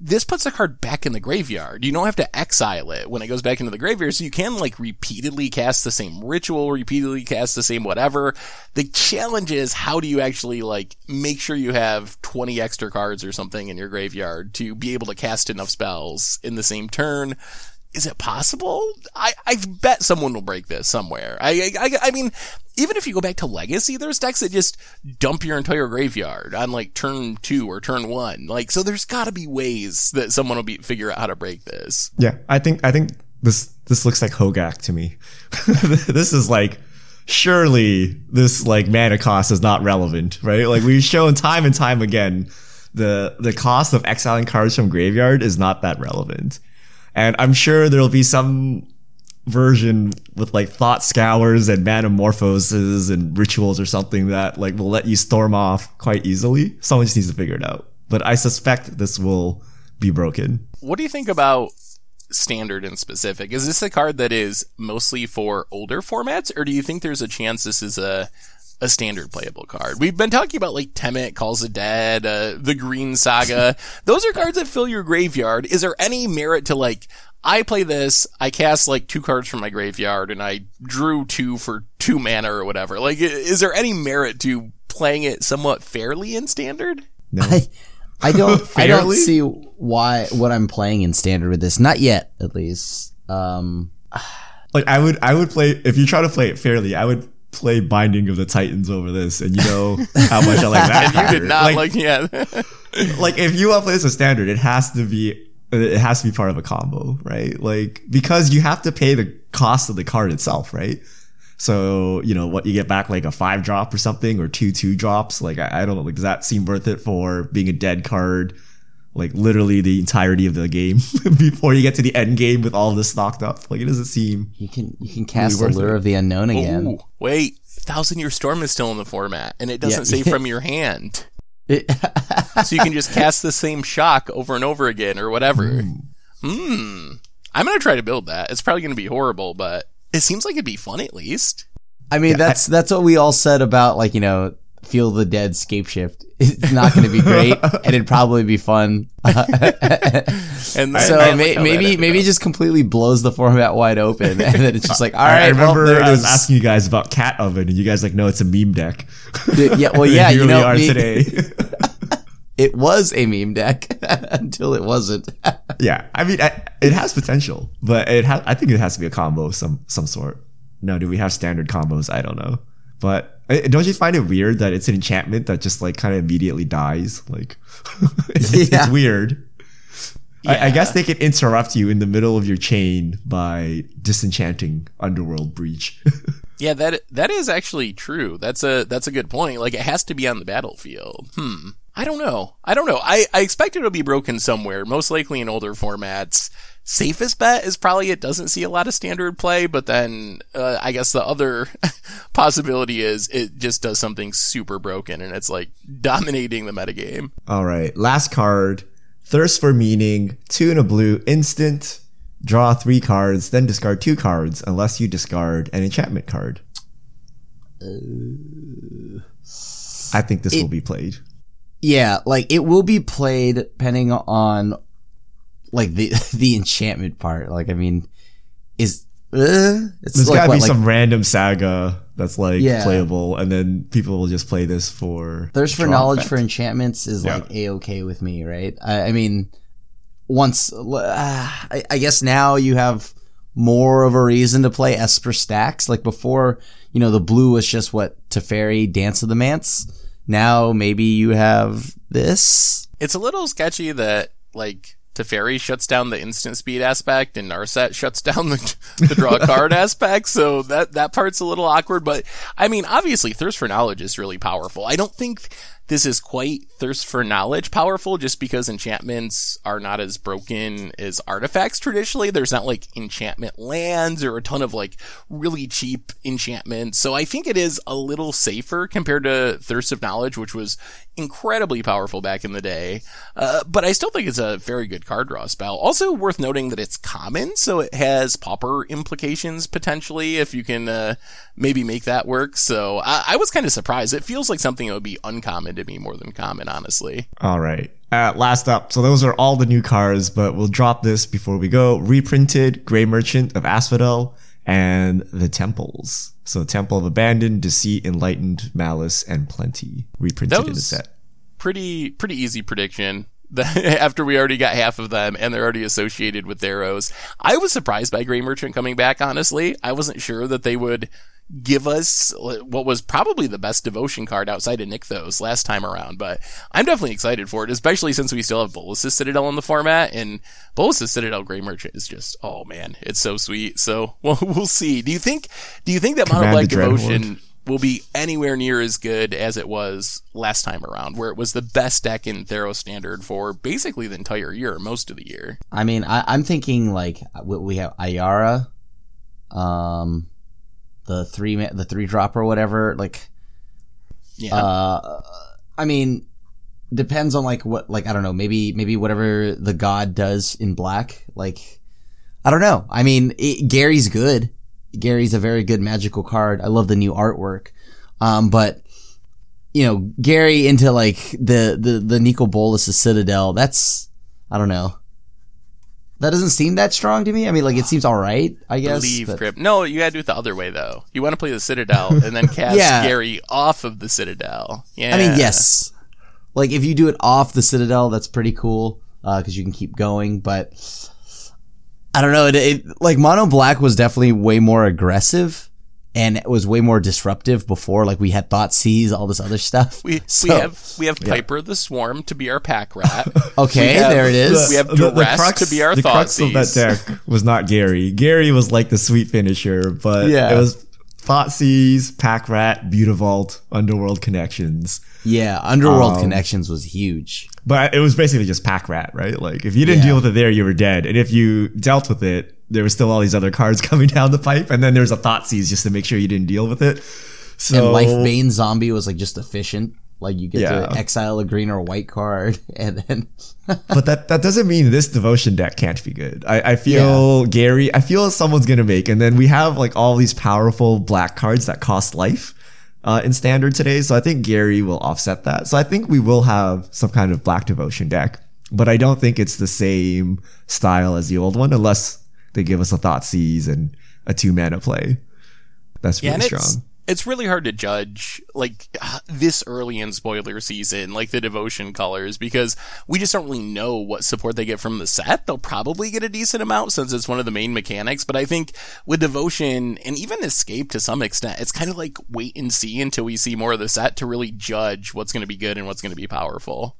this puts a card back in the graveyard. You don't have to exile it when it goes back into the graveyard, so you can like repeatedly cast the same ritual, repeatedly cast the same whatever. The challenge is how do you actually like make sure you have 20 extra cards or something in your graveyard to be able to cast enough spells in the same turn? Is it possible? I, I bet someone will break this somewhere. I, I, I mean, even if you go back to Legacy, there's decks that just dump your entire graveyard on like turn two or turn one. Like, so there's gotta be ways that someone will be, figure out how to break this. Yeah, I think I think this this looks like Hogak to me. this is like surely this like mana cost is not relevant, right? Like we've shown time and time again the the cost of exiling cards from graveyard is not that relevant. And I'm sure there'll be some version with like thought scours and manamorphoses and rituals or something that like will let you storm off quite easily. Someone just needs to figure it out. But I suspect this will be broken. What do you think about standard and specific? Is this a card that is mostly for older formats, or do you think there's a chance this is a a standard playable card. We've been talking about like Tymaret, Calls of Dead, uh, the Green Saga. Those are cards that fill your graveyard. Is there any merit to like, I play this, I cast like two cards from my graveyard and I drew two for two mana or whatever. Like, is there any merit to playing it somewhat fairly in standard? No. I, I don't I don't see why what I'm playing in standard with this. Not yet, at least. Um, like I would I would play if you try to play it fairly, I would play Binding of the Titans over this, and you know how much I like that. And you did not like, like, yeah. like if you want to play this as standard, it has to be it has to be part of a combo, right? Like because you have to pay the cost of the card itself, right? So you know what you get back like a five drop or something or two two drops. Like I, I don't know, like does that seem worth it for being a dead card? Like literally the entirety of the game before you get to the end game with all this stocked up. Like it doesn't seem you can you can cast the lure it. of the Unknown again. Ooh, wait, Thousand Year Storm is still in the format, and it doesn't Yeah. say from your hand. It- so you can just cast the same shock over and over again or whatever. Hmm. I'm gonna try to build that. It's probably gonna be horrible, but it seems like it'd be fun at least. I mean, that's that's what we all said about like you know, Feel the Dead Scapeshift. It's not going to be great, and it'd probably be fun. And so I may, maybe maybe up. just completely blows the format wide open, and then it's just like, all right. I- remember well, I was asking you guys about Cat Oven, and you guys like, no, it's a meme deck. Yeah, well, yeah, you we know, are me- today. it was a meme deck until it wasn't. yeah, I mean, I, it has potential, but it has. I think it has to be a combo of some some sort. No, do we have standard combos? I don't know, but don't you find it weird that it's an enchantment that just like kind of immediately dies? Like, it's, Yeah. it's weird. I, I guess they could interrupt you in the middle of your chain by disenchanting Underworld Breach. Yeah, that that is actually true. That's a that's a good point. Like it has to be on the battlefield. Hmm. I don't know. I don't know. I, I expect it'll be broken somewhere, most likely in older formats. Safest bet is probably it doesn't see a lot of standard play, but then uh, I guess the other possibility is it just does something super broken and it's like dominating the metagame. All right, last card. Thirst for meaning. Two in a blue. Instant. Draw three cards, then discard two cards unless you discard an enchantment card. I think this will be played. Yeah, like it will be played depending on like the the enchantment part. Like, I mean, is uh, it's There's like gotta what, be like some random saga that's like Yeah. playable, and then people will just play this for thirst for knowledge effect. for enchantments is Yeah. like a okay with me, right? I, I mean, once uh, I, I guess now you have more of a reason to play Esper Stax. Like before, you know, the blue was just what Teferi Dance of the Manse. Now maybe you have this. It's a little sketchy that like Teferi shuts down the instant speed aspect and Narset shuts down the, the draw card aspect. So that that part's a little awkward. But I mean, obviously, thirst for knowledge is really powerful. I don't think this is quite thirst for knowledge powerful, just because enchantments are not as broken as artifacts traditionally. There's not like enchantment lands or a ton of like really cheap enchantments. So I think it is a little safer compared to thirst of knowledge, which was incredibly powerful back in the day. Uh, but I still think it's a very good card draw spell. Also worth noting that it's common, so it has pauper implications potentially if you can uh, maybe make that work. So I, I was kind of surprised. It feels like something that would be uncommon to me more than common, honestly. All right. Uh, last up. So those are all the new cards, but we'll drop this before we go. Reprinted Gray Merchant of Asphodel and the Temples. So Temple of Abandon, Deceit, Enlightened, Malice, and Plenty. Reprinted in the set. Pretty pretty easy prediction. After we already got half of them and they're already associated with Theros. I was surprised by Gray Merchant coming back, honestly. I wasn't sure that they would give us what was probably the best devotion card outside of Nykthos last time around, but I'm definitely excited for it, especially since we still have Bolas's Citadel in the format, and Bolas's Citadel Gray Merchant is just, oh man, it's so sweet. So, well, we'll see. Do you think, do you think that Mono Black. Devotion will be anywhere near as good as it was last time around, where it was the best deck in Theros Standard for basically the entire year, most of the year? I mean, I, I'm thinking like we we have Ayara, um, the three the three drop or whatever. Like, Yeah. uh, I mean, depends on like what like I don't know. Maybe maybe whatever the god does in black. Like, I don't know. I mean, it, Gary's good. Gary's a very good magical card. I love the new artwork. Um, but you know, Gary into like the the the Nicol Bolas' Citadel. That's I don't know. That doesn't seem that strong to me. I mean, like it seems all right. I guess. Leave but- Grip. No, you gotta do it the other way though. You want to play the Citadel and then cast Yeah. Gary off of the Citadel. Yeah. I mean, yes. Like if you do it off the Citadel, that's pretty cool uh, because you can keep going. But I don't know. It, it like Mono Black was definitely way more aggressive and it was way more disruptive before. Like we had Thoughtseize, all this other stuff. We, So- we have we have Piper the Swarm to be our pack rat. okay. have- there it is. We have the, Duress to be our the crux of that deck was not Gary. Gary was like the sweet finisher, but Yeah. it was Thoughtseize, Pack Rat, Beautivault, Underworld Connections. yeah, Underworld Um, Connections was huge. But it was basically just Pack Rat, right? Like if you didn't Yeah. deal with it there, you were dead. And if you dealt with it, there was still all these other cards coming down the pipe, and then there's a Thoughtseize just to make sure you didn't deal with it. So And Lifebane Zombie was like just efficient. Like you get Yeah. to exile a green or a white card, and then but that that doesn't mean this devotion deck can't be good. I, I feel Gary. I feel someone's gonna make, and then we have like all these powerful black cards that cost life uh, in standard today. So I think Gary will offset that. So I think we will have some kind of black devotion deck, but I don't think it's the same style as the old one, unless they give us a Thoughtseize and a two mana play. That's Yeah, really it's strong. it's really hard to judge like this early in spoiler season, like the devotion colors, because we just don't really know what support they get from the set. They'll probably get a decent amount since it's one of the main mechanics, but I think with devotion and even escape to some extent, it's kind of like wait and see until we see more of the set to really judge what's going to be good and what's going to be powerful.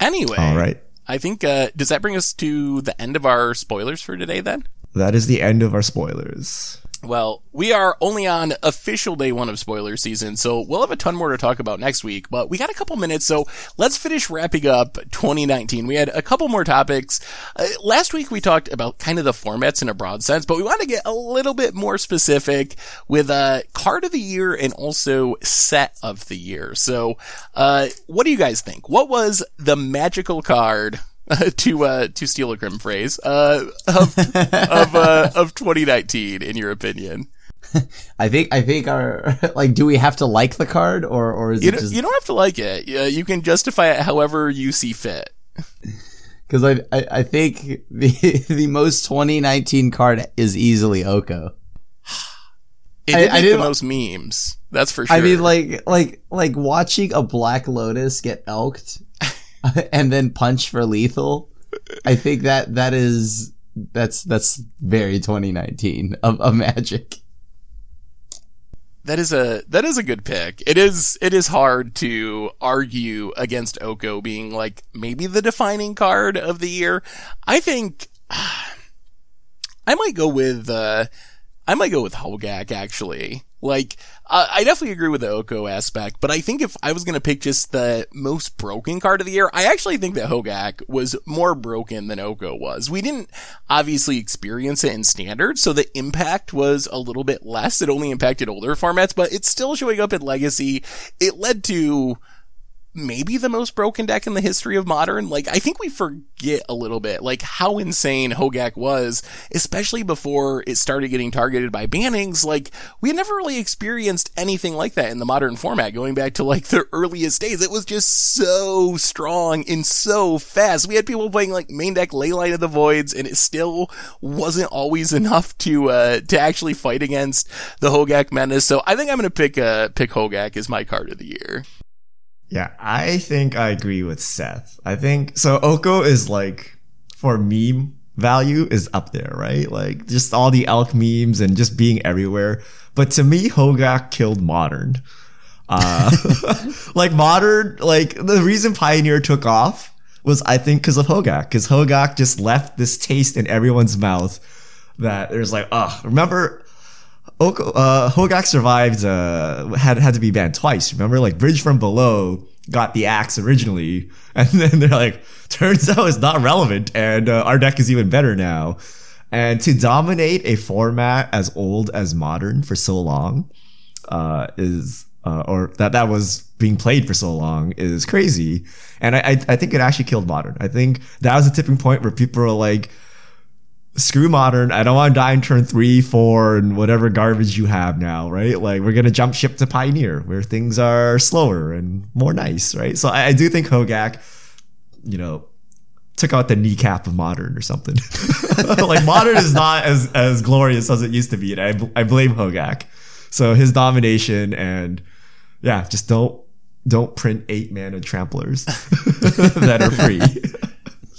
Anyway, All right. I think uh, does that bring us to the end of our spoilers for today then? That is the end of our spoilers. Well, we are only on official day one of spoiler season, so we'll have a ton more to talk about next week, but we got a couple minutes, so let's finish wrapping up 2019. We had a couple more topics. Uh, last week we talked about kind of the formats in a broad sense, but we want to get a little bit more specific with uh, card of the year and also set of the year. So, uh, what do you guys think? What was the magical card to uh to steal a grim phrase uh of of uh of 2019 in your opinion? I think I think our like, do we have to like the card or or is you it just you don't have to like it. You can justify it however you see fit. Because I, I I think the the most 2019 card is easily Oko. it I- did I make the didn't- most memes that's for sure I mean, like like like watching a Black Lotus get elked and then punch for lethal. I think that that is that's that's very 2019 of, of Magic. that is a that is a good pick it is it is hard to argue against oko being like maybe the defining card of the year i think i might go with uh I might go with Hogak actually. Like, uh, I definitely agree with the Oko aspect, but I think if I was gonna pick just the most broken card of the year, I actually think that Hogak was more broken than Oko was. We didn't obviously experience it in standard, so the impact was a little bit less. It only impacted older formats, but it's still showing up in Legacy. It led to maybe the most broken deck in the history of modern. Like, I think we forget a little bit, like, how insane Hogak was, especially before it started getting targeted by bannings. Like, we had never really experienced anything like that in the modern format, going back to, like, the earliest days. It was just so strong and so fast. We had people playing, like, main deck Leyline of the Voids, and it still wasn't always enough to, uh, to actually fight against the Hogak menace. So I think I'm gonna pick, uh, pick Hogak as my card of the year. Yeah, I think I agree with Seth. I think so. Oko is like for meme value is up there, right? Like just all the elk memes and just being everywhere. But to me, Hogak killed modern. Uh, like modern, like the reason Pioneer took off was I think because of Hogak, because Hogak just left this taste in everyone's mouth that there's like, oh, remember Uh, Hogak survived, uh, had, had to be banned twice. Remember, like Bridge from Below got the axe originally, and then they're like, turns out it's not relevant, and uh, our deck is even better now. And to dominate a format as old as modern for so long, uh, is, uh, or that that was being played for so long is crazy. And I, I, I think it actually killed modern. I think that was a tipping point where people were like, screw modern. I don't want to die in turn three, four, and whatever garbage you have now, right? Like we're gonna jump ship to Pioneer, where things are slower and more nice, right? So I, I do think Hogak, you know, took out the kneecap of modern or something. like modern is not as as glorious as it used to be, and I I blame Hogak. So his domination and yeah, just don't don't print eight mana tramplers that are free.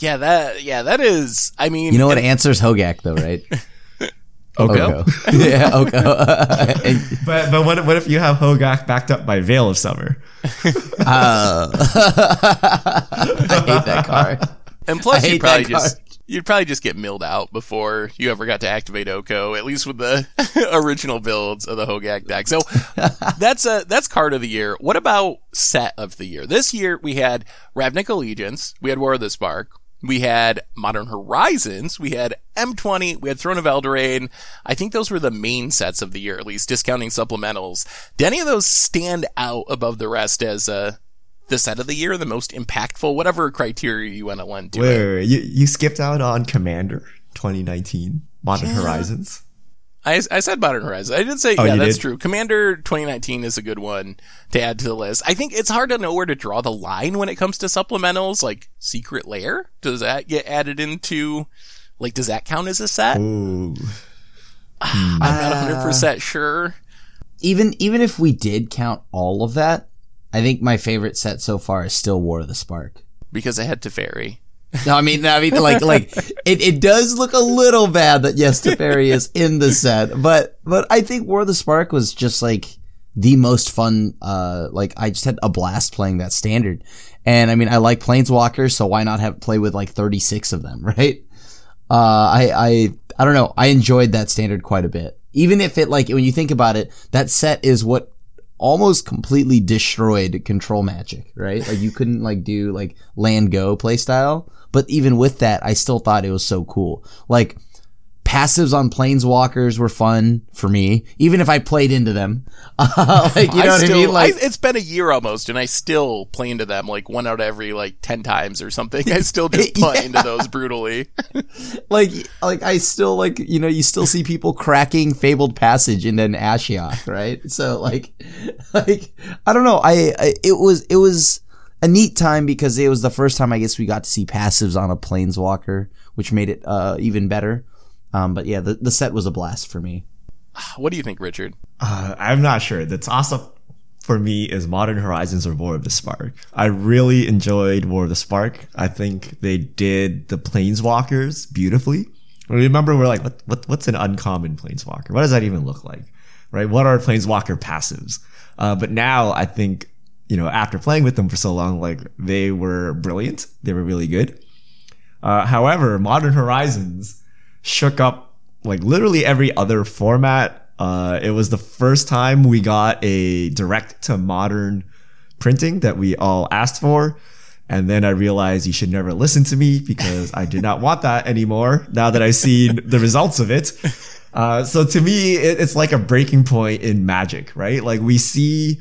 Yeah, that yeah, that is. I mean, You know what answers Hogak though, right? Oko. Oko. yeah, Oko. But but what what if you have Hogak backed up by Veil of Summer? uh, I hate that card. And plus, you'd probably just you'd probably just get milled out before you ever got to activate Oko. At least with the original builds of the Hogak deck. So that's a that's card of the year. What about set of the year? This year we had Ravnica Allegiance, we had War of the Spark, we had Modern Horizons, we had M20, we had Throne of Eldraine. I think those were the main sets of the year, at least discounting supplementals. Did any of those stand out above the rest as uh, the set of the year, the most impactful, whatever criteria you want to lend to it? Where you you skipped out on Commander 2019 Modern Horizons. I, I said Modern Horizons. I did say, Oh, yeah, that's did? true. Commander 2019 is a good one to add to the list. I think it's hard to know where to draw the line when it comes to supplementals, like Secret Lair. Does that get added into, like, does that count as a set? Ooh. I'm not 100% sure. Even even if we did count all of that, I think my favorite set so far is still War of the Spark. Because I had Teferi. No, I mean, I mean, like, like it, it does look a little bad that yes, Teferi is in the set, but, but I think War of the Spark was just like the most fun. Uh, like I just had a blast playing that standard, and I mean, I like Planeswalkers, so why not have play with like thirty six of them, right? Uh, I, I, I don't know. I enjoyed that standard quite a bit. Even if it like when you think about it, that set is what almost completely destroyed control magic, right? Like you couldn't like do like land go play style. But even with that, I still thought it was so cool. Like passives on planeswalkers were fun for me, even if I played into them. like you know what still, I mean? Like it's been a year almost, and I still play into them like one out of every like 10 times or something. I still just play Yeah. into those brutally. like like I still like you know you still see people cracking fabled passage into an Ashiok, right? So like like I don't know. I, I it was it was a neat time because it was the first time I guess we got to see passives on a planeswalker, which made it uh, even better. Um, but yeah, the, the set was a blast for me. What do you think, Richard? Uh, I'm not sure. The toss up for me is Modern Horizons or War of the Spark. I really enjoyed War of the Spark. I think they did the planeswalkers beautifully. Remember, we're like, what, what, what's an uncommon planeswalker? What does that even look like? Right? What are planeswalker passives? Uh, but now I think, you know, after playing with them for so long, like they were brilliant. They were really good. Uh, however, Modern Horizons shook up like literally every other format. Uh, it was the first time we got a direct to modern printing that we all asked for. And then I realized you should never listen to me because I did not want that anymore now that I've seen the results of it. Uh, so to me, it, it's like a breaking point in magic, right? Like we see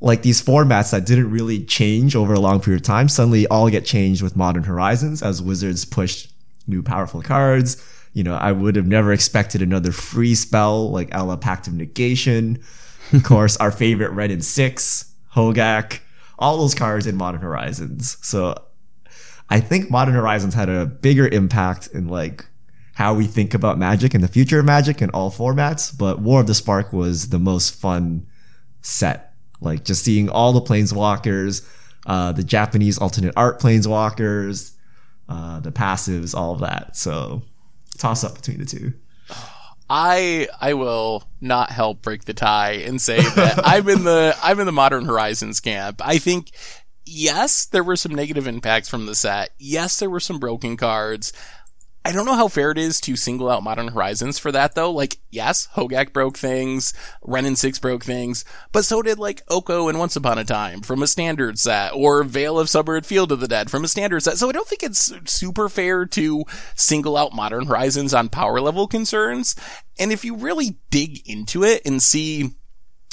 like these formats that didn't really change over a long period of time suddenly all get changed with Modern Horizons as Wizards pushed new powerful cards. You know, I would have never expected another free spell like Ella Pact of Negation. Of course, our favorite Wrenn and Six, Hogak, all those cards in Modern Horizons. So I think Modern Horizons had a bigger impact in like how we think about magic and the future of magic in all formats, but War of the Spark was the most fun set. Like just seeing all the planeswalkers, uh, the Japanese alternate art planeswalkers, uh, the passives, all of that. So toss up between the two. I I will not help break the tie and say that I'm in the I'm in the Modern Horizons camp. I think yes, there were some negative impacts from the set. Yes, there were some broken cards. I don't know how fair it is to single out Modern Horizons for that though. Like, yes, Hogak broke things, Wrenn and Six broke things, but so did like Oko and Once Upon a Time from a standard set, or Veil of Suburban Field of the Dead from a standard set. So I don't think it's super fair to single out Modern Horizons on power level concerns. And if you really dig into it and see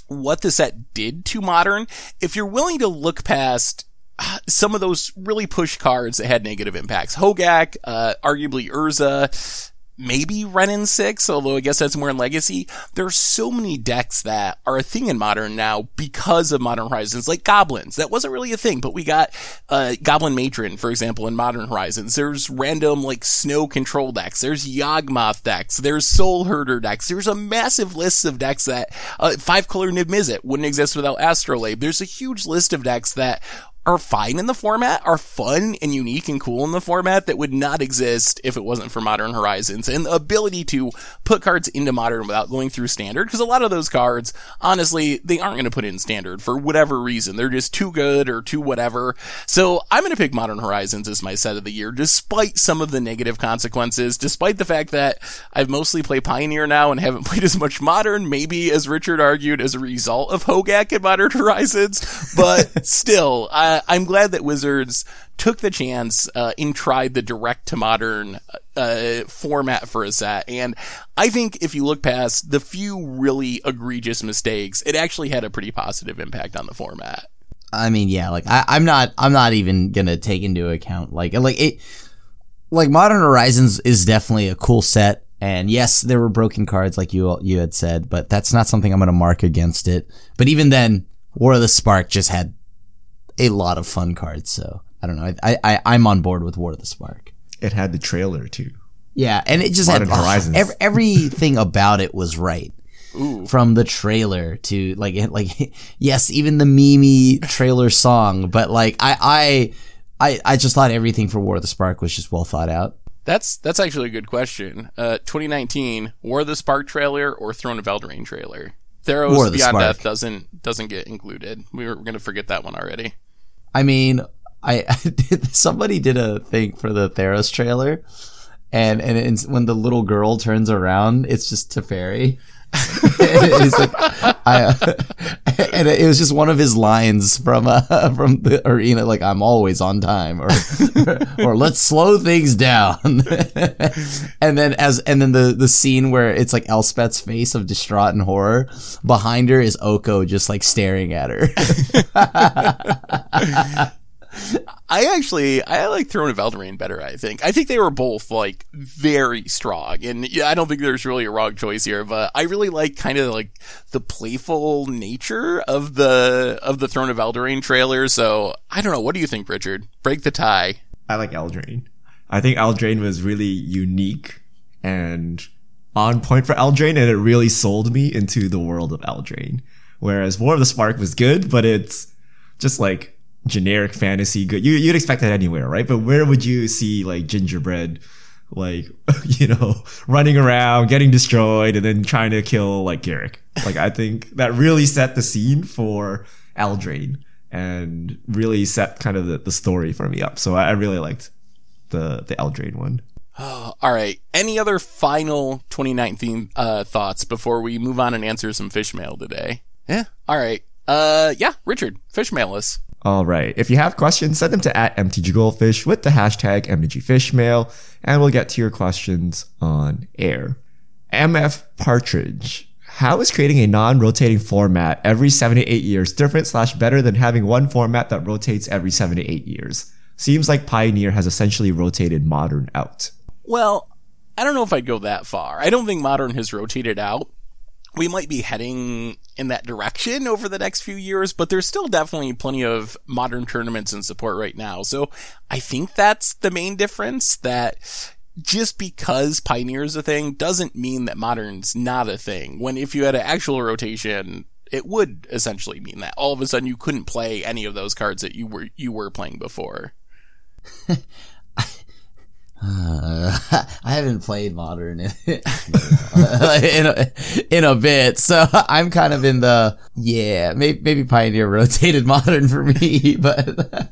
what the set did to modern, if you're willing to look past some of those really push cards that had negative impacts, Hogak, uh, arguably Urza, maybe Wrenn and 6, although I guess that's more in Legacy. There are so many decks that are a thing in Modern now because of Modern Horizons, like Goblins. That wasn't really a thing, but we got uh, Goblin Matron, for example, in Modern Horizons. There's random, like, snow control decks. There's Yawgmoth decks. There's Soul Herder decks. There's a massive list of decks that, uh, Five Color Niv Mizzet wouldn't exist without Astrolabe. There's a huge list of decks that are fine in the format, are fun and unique and cool in the format that would not exist if it wasn't for Modern Horizons and the ability to put cards into Modern without going through Standard. Because a lot of those cards, honestly, they aren't going to put in Standard for whatever reason. They're just too good or too whatever. So I'm going to pick Modern Horizons as my set of the year, despite some of the negative consequences, despite the fact that I've mostly played Pioneer now and haven't played as much Modern, maybe as Richard argued, as a result of Hogak and Modern Horizons. But still, I, I'm glad that Wizards took the chance uh, and tried the direct to modern uh, format for a set. And I think if you look past the few really egregious mistakes, it actually had a pretty positive impact on the format. I mean, yeah, like I, I'm not, I'm not even gonna take into account like, like it, like Modern Horizons is definitely a cool set. And yes, there were broken cards, like you you had said, but that's not something I'm gonna mark against it. But even then, War of the Spark just had a lot of fun cards. So I don't know. I, I I'm on board with War of the Spark. It had the trailer too. Yeah, and it just Modern had Horizons. ev- everything about it was right. From the trailer to like like yes, even the Mimi trailer song, but like I I I I just thought everything for War of the Spark was just well thought out. That's that's actually a good question. Uh, 2019 War of the Spark trailer or Throne of Eldraine trailer. Theros War of the Beyond Spark. Death doesn't doesn't get included. We were going to forget that one already. I mean, I somebody did a thing for the Theros trailer, and and when the little girl turns around, it's just Teferi. like, I, and it was just one of his lines from uh, from the arena, like "I'm always on time," or or "Let's slow things down." and then as and then the the scene where it's like Elspeth's face of distraught and horror, behind her is Oko just like staring at her. I actually I like Throne of Eldraine better. I think I think they were both like very strong, and yeah, I don't think there's really a wrong choice here. But I really like kind of like the playful nature of the of the Throne of Eldraine trailer. So I don't know. What do you think, Richard? Break the tie. I like Eldraine. I think Eldraine was really unique and on point for Eldraine, and it really sold me into the world of Eldraine. Whereas War of the Spark was good, but it's just like generic fantasy good. You, you'd expect that anywhere, right? But where would you see like gingerbread, like, you know, running around, getting destroyed, and then trying to kill like Garruk? Like, I think that really set the scene for Eldraine and really set kind of the, the story for me up. So I, I really liked the, the Eldraine one. All right. Any other final 2019 uh, thoughts before we move on and answer some fish mail today? Yeah. All right. Uh, yeah, Richard, fish mail us. All right. If you have questions, send them to at MTGGoldfish with the hashtag MTGFishmail, and we'll get to your questions on air. MF Partridge. How is creating a non-rotating format every seven to eight years different slash better than having one format that rotates every seven to eight years? Seems like Pioneer has essentially rotated Modern out. Well, I don't know if I'd go that far. I don't think modern has rotated out. We might be heading in that direction over the next few years, but there's still definitely plenty of modern tournaments in support right now. So I think that's the main difference that just because Pioneer is a thing doesn't mean that modern's not a thing. When if you had an actual rotation, it would essentially mean that all of a sudden you couldn't play any of those cards that you were you were playing before. Uh, I haven't played modern in, in, a, in a bit, so I'm kind of in the yeah. Maybe, maybe Pioneer rotated modern for me, but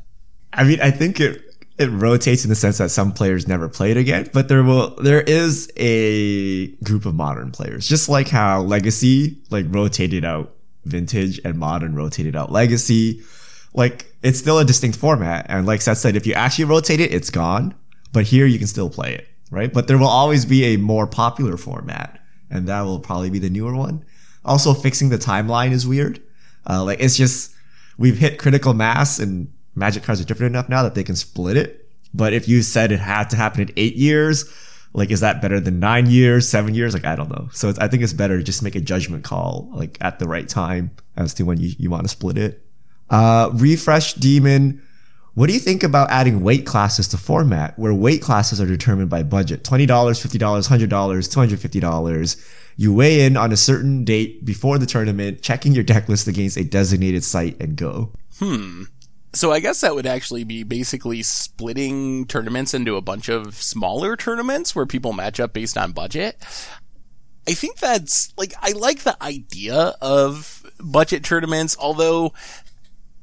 I mean, I think it it rotates in the sense that some players never played again, but there will there is a group of modern players, just like how Legacy like rotated out Vintage and Modern rotated out Legacy. Like it's still a distinct format, and like Seth said, if you actually rotate it, it's gone. But here you can still play it, right? But there will always be a more popular format, and that will probably be the newer one. Also, fixing the timeline is weird. Uh, like it's just we've hit critical mass and magic cards are different enough now that they can split it. But if you said it had to happen in eight years, like is that better than nine years, seven years? Like I don't know. So I think it's better to just make a judgment call like at the right time as to when you, you want to split it. Uh, refresh demon. What do you think about adding weight classes to format where weight classes are determined by budget? $20, $50, $100, $250. You weigh in on a certain date before the tournament, checking your deck list against a designated site and go. Hmm. So I guess that would actually be basically splitting tournaments into a bunch of smaller tournaments where people match up based on budget. I think that's like I like the idea of budget tournaments, although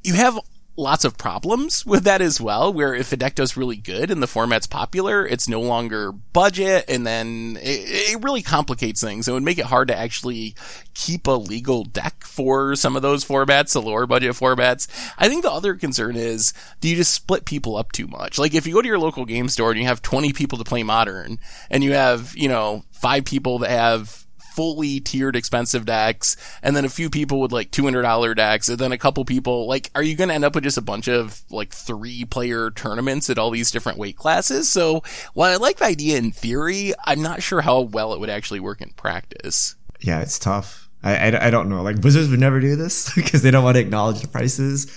you have lots of problems with that as well, where if a deck does really good and the format's popular, it's no longer budget, and then it, it, really complicates things. It would make it hard to actually keep a legal deck for some of those formats, the lower budget formats. I think the other concern is, do you just split people up too much? Like if you go to your local game store and you have 20 people to play modern, and you have, you know, five people that have fully tiered expensive decks, and then a few people with like $200 decks, and then a couple people, like, are you going to end up with just a bunch of like three player tournaments at all these different weight classes? So while I like the idea in theory, I'm not sure how well it would actually work in practice. Yeah, it's tough. I, I, I don't know. Like, Wizards would never do this because they don't want to acknowledge the prices.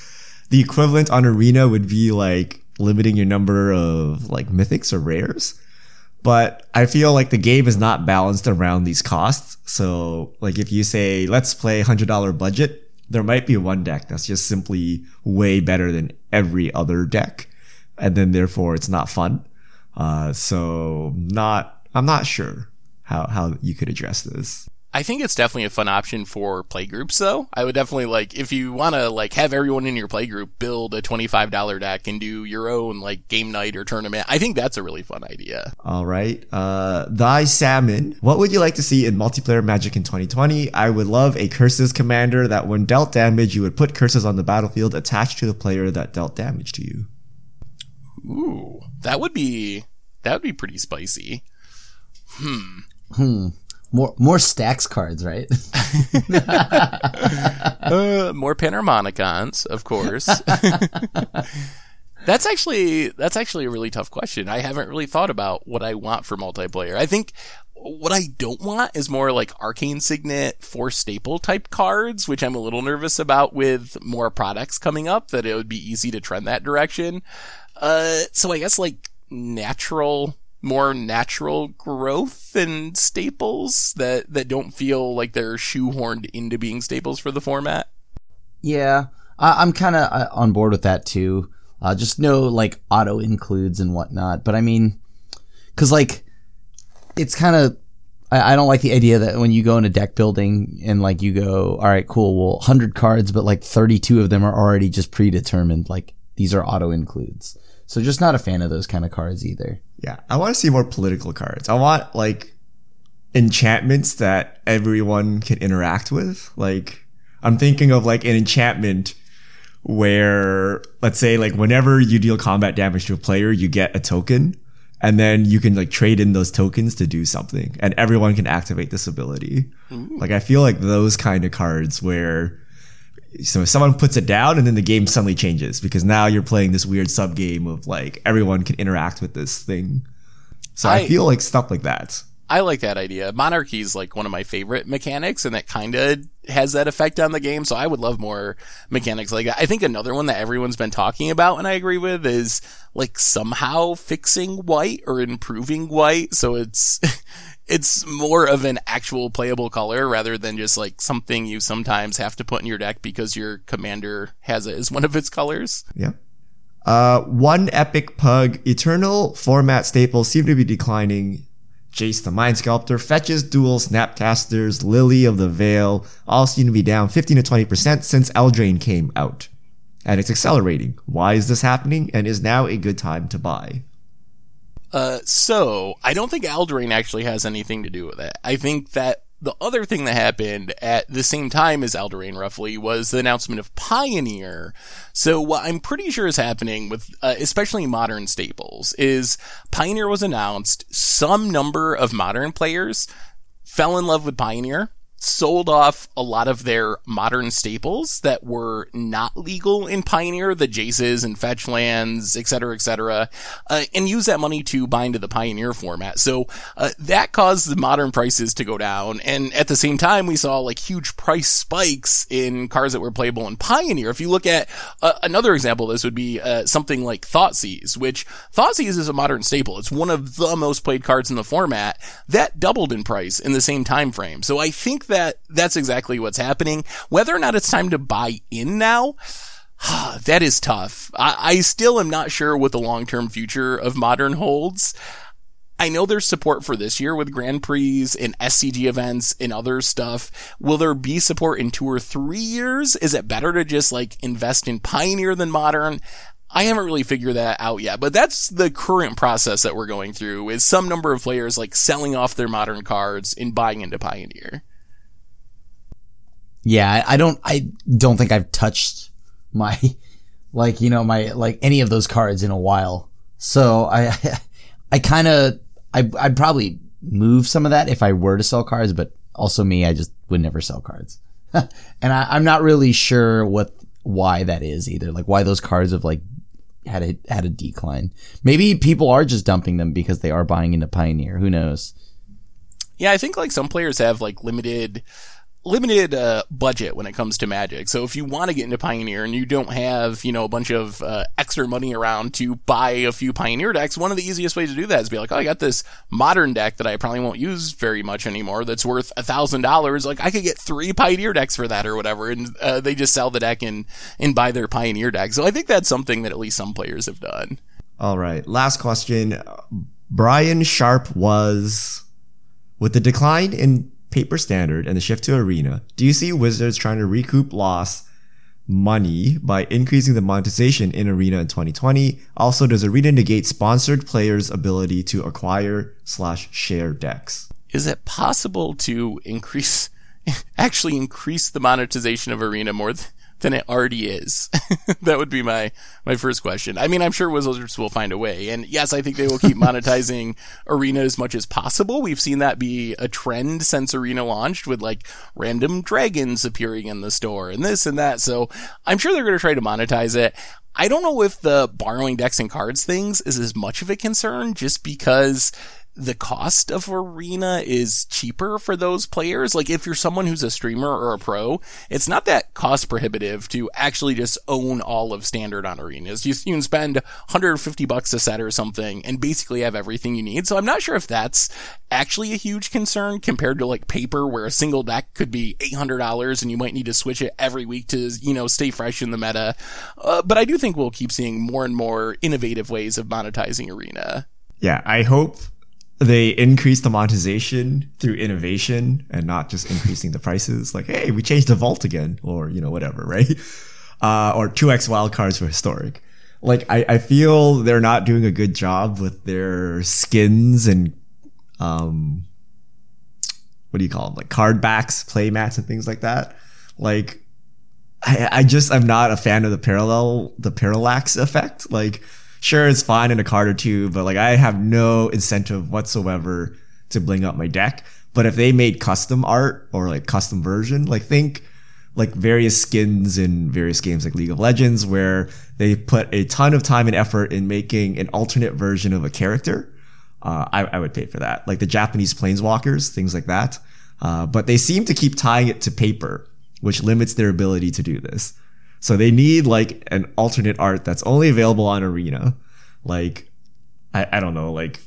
The equivalent on Arena would be like limiting your number of like mythics or rares but I feel like the game is not balanced around these costs. So like if you say, let's play $100 budget, there might be one deck that's just simply way better than every other deck. And then therefore it's not fun. Uh, so not, I'm not sure how, how you could address this. I think it's definitely a fun option for playgroups though. I would definitely like, if you want to like have everyone in your playgroup build a $25 deck and do your own like game night or tournament. I think that's a really fun idea. All right. Uh, Thy Salmon. What would you like to see in multiplayer Magic in 2020? I would love a curses commander that when dealt damage, you would put curses on the battlefield attached to the player that dealt damage to you. Ooh, that would be, that would be pretty spicy. Hmm. Hmm. More more Stax cards, right? uh, more Panharmonicons, of course. that's actually that's actually a really tough question. I haven't really thought about what I want for multiplayer. I think what I don't want is more like arcane signet force staple type cards, which I'm a little nervous about with more products coming up that it would be easy to trend that direction. Uh, so I guess like natural more natural growth and staples that that don't feel like they're shoehorned into being staples for the format. Yeah, I, am kind of uh, on board with that too. Uh, just no like auto includes and whatnot. But I mean, because like it's kind of I, I don't like the idea that when you go into deck building and like you go, all right, cool, well, hundred cards, but like 32 of them are already just predetermined. Like these are auto includes. So just not a fan of those kind of cards either. Yeah, I want to see more political cards. I want like enchantments that everyone can interact with. Like I'm thinking of like an enchantment where let's say like whenever you deal combat damage to a player, you get a token and then you can like trade in those tokens to do something and everyone can activate this ability. Ooh. Like I feel like those kind of cards where so if someone puts it down and then the game suddenly changes because now you're playing this weird sub game of like everyone can interact with this thing. So I, I feel like stuff like that. I like that idea. Monarchy is like one of my favorite mechanics, and that kind of has that effect on the game. So I would love more mechanics like that. I think another one that everyone's been talking about, and I agree with, is like somehow fixing white or improving white. So it's it's more of an actual playable color rather than just like something you sometimes have to put in your deck because your commander has it as one of its colors. Yeah. Uh, one epic pug, eternal format staples seem to be declining. Jace the Mind Sculptor, Fetches, Duel, Snapcasters, Lily of the Veil all seem to be down 15 to 20% since Eldraine came out. And it's accelerating. Why is this happening? And is now a good time to buy? Uh, so I don't think Eldraine actually has anything to do with it. I think that the other thing that happened at the same time as Eldraine roughly was the announcement of Pioneer. So what I'm pretty sure is happening with, uh, especially modern staples is Pioneer was announced. Some number of modern players fell in love with Pioneer sold off a lot of their modern staples that were not legal in Pioneer, the Jaces and Fetchlands, et cetera, et cetera, uh, and use that money to buy into the Pioneer format. So uh, that caused the modern prices to go down. And at the same time, we saw like huge price spikes in cars that were playable in Pioneer. If you look at uh, another example, this would be uh, something like Thoughtseize, which Thoughtseize is a modern staple. It's one of the most played cards in the format. That doubled in price in the same time frame. So I think that that's exactly what's happening. Whether or not it's time to buy in now, that is tough. I, I still am not sure what the long-term future of modern holds. I know there's support for this year with Grand Prix and SCG events and other stuff. Will there be support in two or three years? Is it better to just like invest in Pioneer than Modern? I haven't really figured that out yet, but that's the current process that we're going through is some number of players like selling off their Modern cards and buying into Pioneer. Yeah, I don't, I don't think I've touched my, like, you know, my, like any of those cards in a while. So I, I kind of, I, I'd probably move some of that if I were to sell cards, but also me, I just would never sell cards. and I, I'm not really sure what, why that is either. Like why those cards have like had a, had a decline. Maybe people are just dumping them because they are buying into Pioneer. Who knows? Yeah, I think like some players have like limited limited uh, budget when it comes to Magic. So if you want to get into Pioneer and you don't have, you know, a bunch of uh, extra money around to buy a few Pioneer decks, one of the easiest ways to do that is be like, oh, I got this modern deck that I probably won't use very much anymore. That's worth a thousand dollars. Like I could get three Pioneer decks for that or whatever, and uh, they just sell the deck and and buy their Pioneer deck. So I think that's something that at least some players have done. All right, last question. Brian Sharp was with the decline in paper standard and the shift to arena, do you see Wizards trying to recoup lost money by increasing the monetization in arena in 2020? Also, does arena negate sponsored players' ability to acquire slash share decks? Is it possible to increase, actually increase the monetization of arena more? Than it already is? that would be my, my first question. I mean, I'm sure Wizards will find a way. And yes, I think they will keep monetizing Arena as much as possible. We've seen that be a trend since Arena launched with like random dragons appearing in the store and this and that. So I'm sure they're going to try to monetize it. I don't know if the borrowing decks and cards things is as much of a concern just because the cost of arena is cheaper for those players. Like if you're someone who's a streamer or a pro, it's not that cost prohibitive to actually just own all of standard on arenas. You, you can spend 150 bucks a set or something and basically have everything you need. So I'm not sure if that's actually a huge concern compared to like paper where a single deck could be $800 and you might need to switch it every week to, you know, stay fresh in the meta. Uh, but I do think we'll keep seeing more and more innovative ways of monetizing arena. Yeah, I hope they increase the monetization through innovation and not just increasing the prices. Like, hey, we changed the vault again, or you know, whatever, right? Uh, or two X wildcards for historic. Like, I, I feel they're not doing a good job with their skins and um, what do you call them? Like card backs, play mats, and things like that. Like, I, I just I'm not a fan of the parallel, the parallax effect. Like sure it's fine in a card or two, but like I have no incentive whatsoever to bling up my deck. But if they made custom art or like custom version, like think like various skins in various games like League of Legends where they put a ton of time and effort in making an alternate version of a character. Uh, I, I, would pay for that. Like the Japanese planeswalkers, things like that. Uh, but they seem to keep tying it to paper, which limits their ability to do this. So they need like an alternate art that's only available on Arena. Like, I, I don't know, like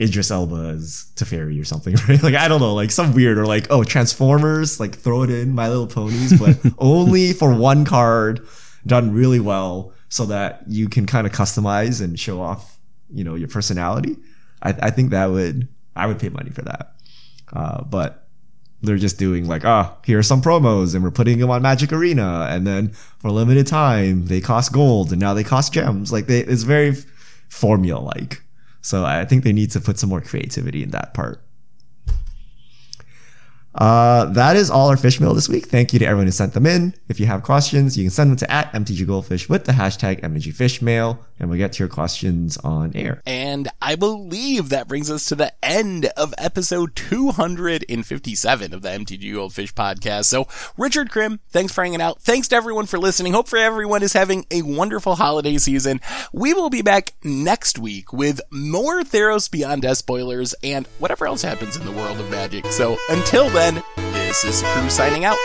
Idris Elba's Teferi or something, right? Like, I don't know, like some weird or like, oh, Transformers, like throw it in My Little Ponies, but only for one card done really well so that you can kind of customize and show off, you know, your personality. I, I think that would, I would pay money for that. Uh, but they're just doing like, ah, here are some promos and we're putting them on Magic Arena. And then for a limited time, they cost gold and now they cost gems. Like they, it's very formula like. So I think they need to put some more creativity in that part. Uh, that is all our fish mail this week. Thank you to everyone who sent them in. If you have questions, you can send them to at MTG Goldfish with the hashtag MTG Fishmail, and we'll get to your questions on air. And I believe that brings us to the end of episode 257 of the MTG Goldfish podcast. So, Richard Crim, thanks for hanging out. Thanks to everyone for listening. Hopefully everyone is having a wonderful holiday season. We will be back next week with more Theros Beyond Death spoilers and whatever else happens in the world of magic. So, until then, this is Crew signing out.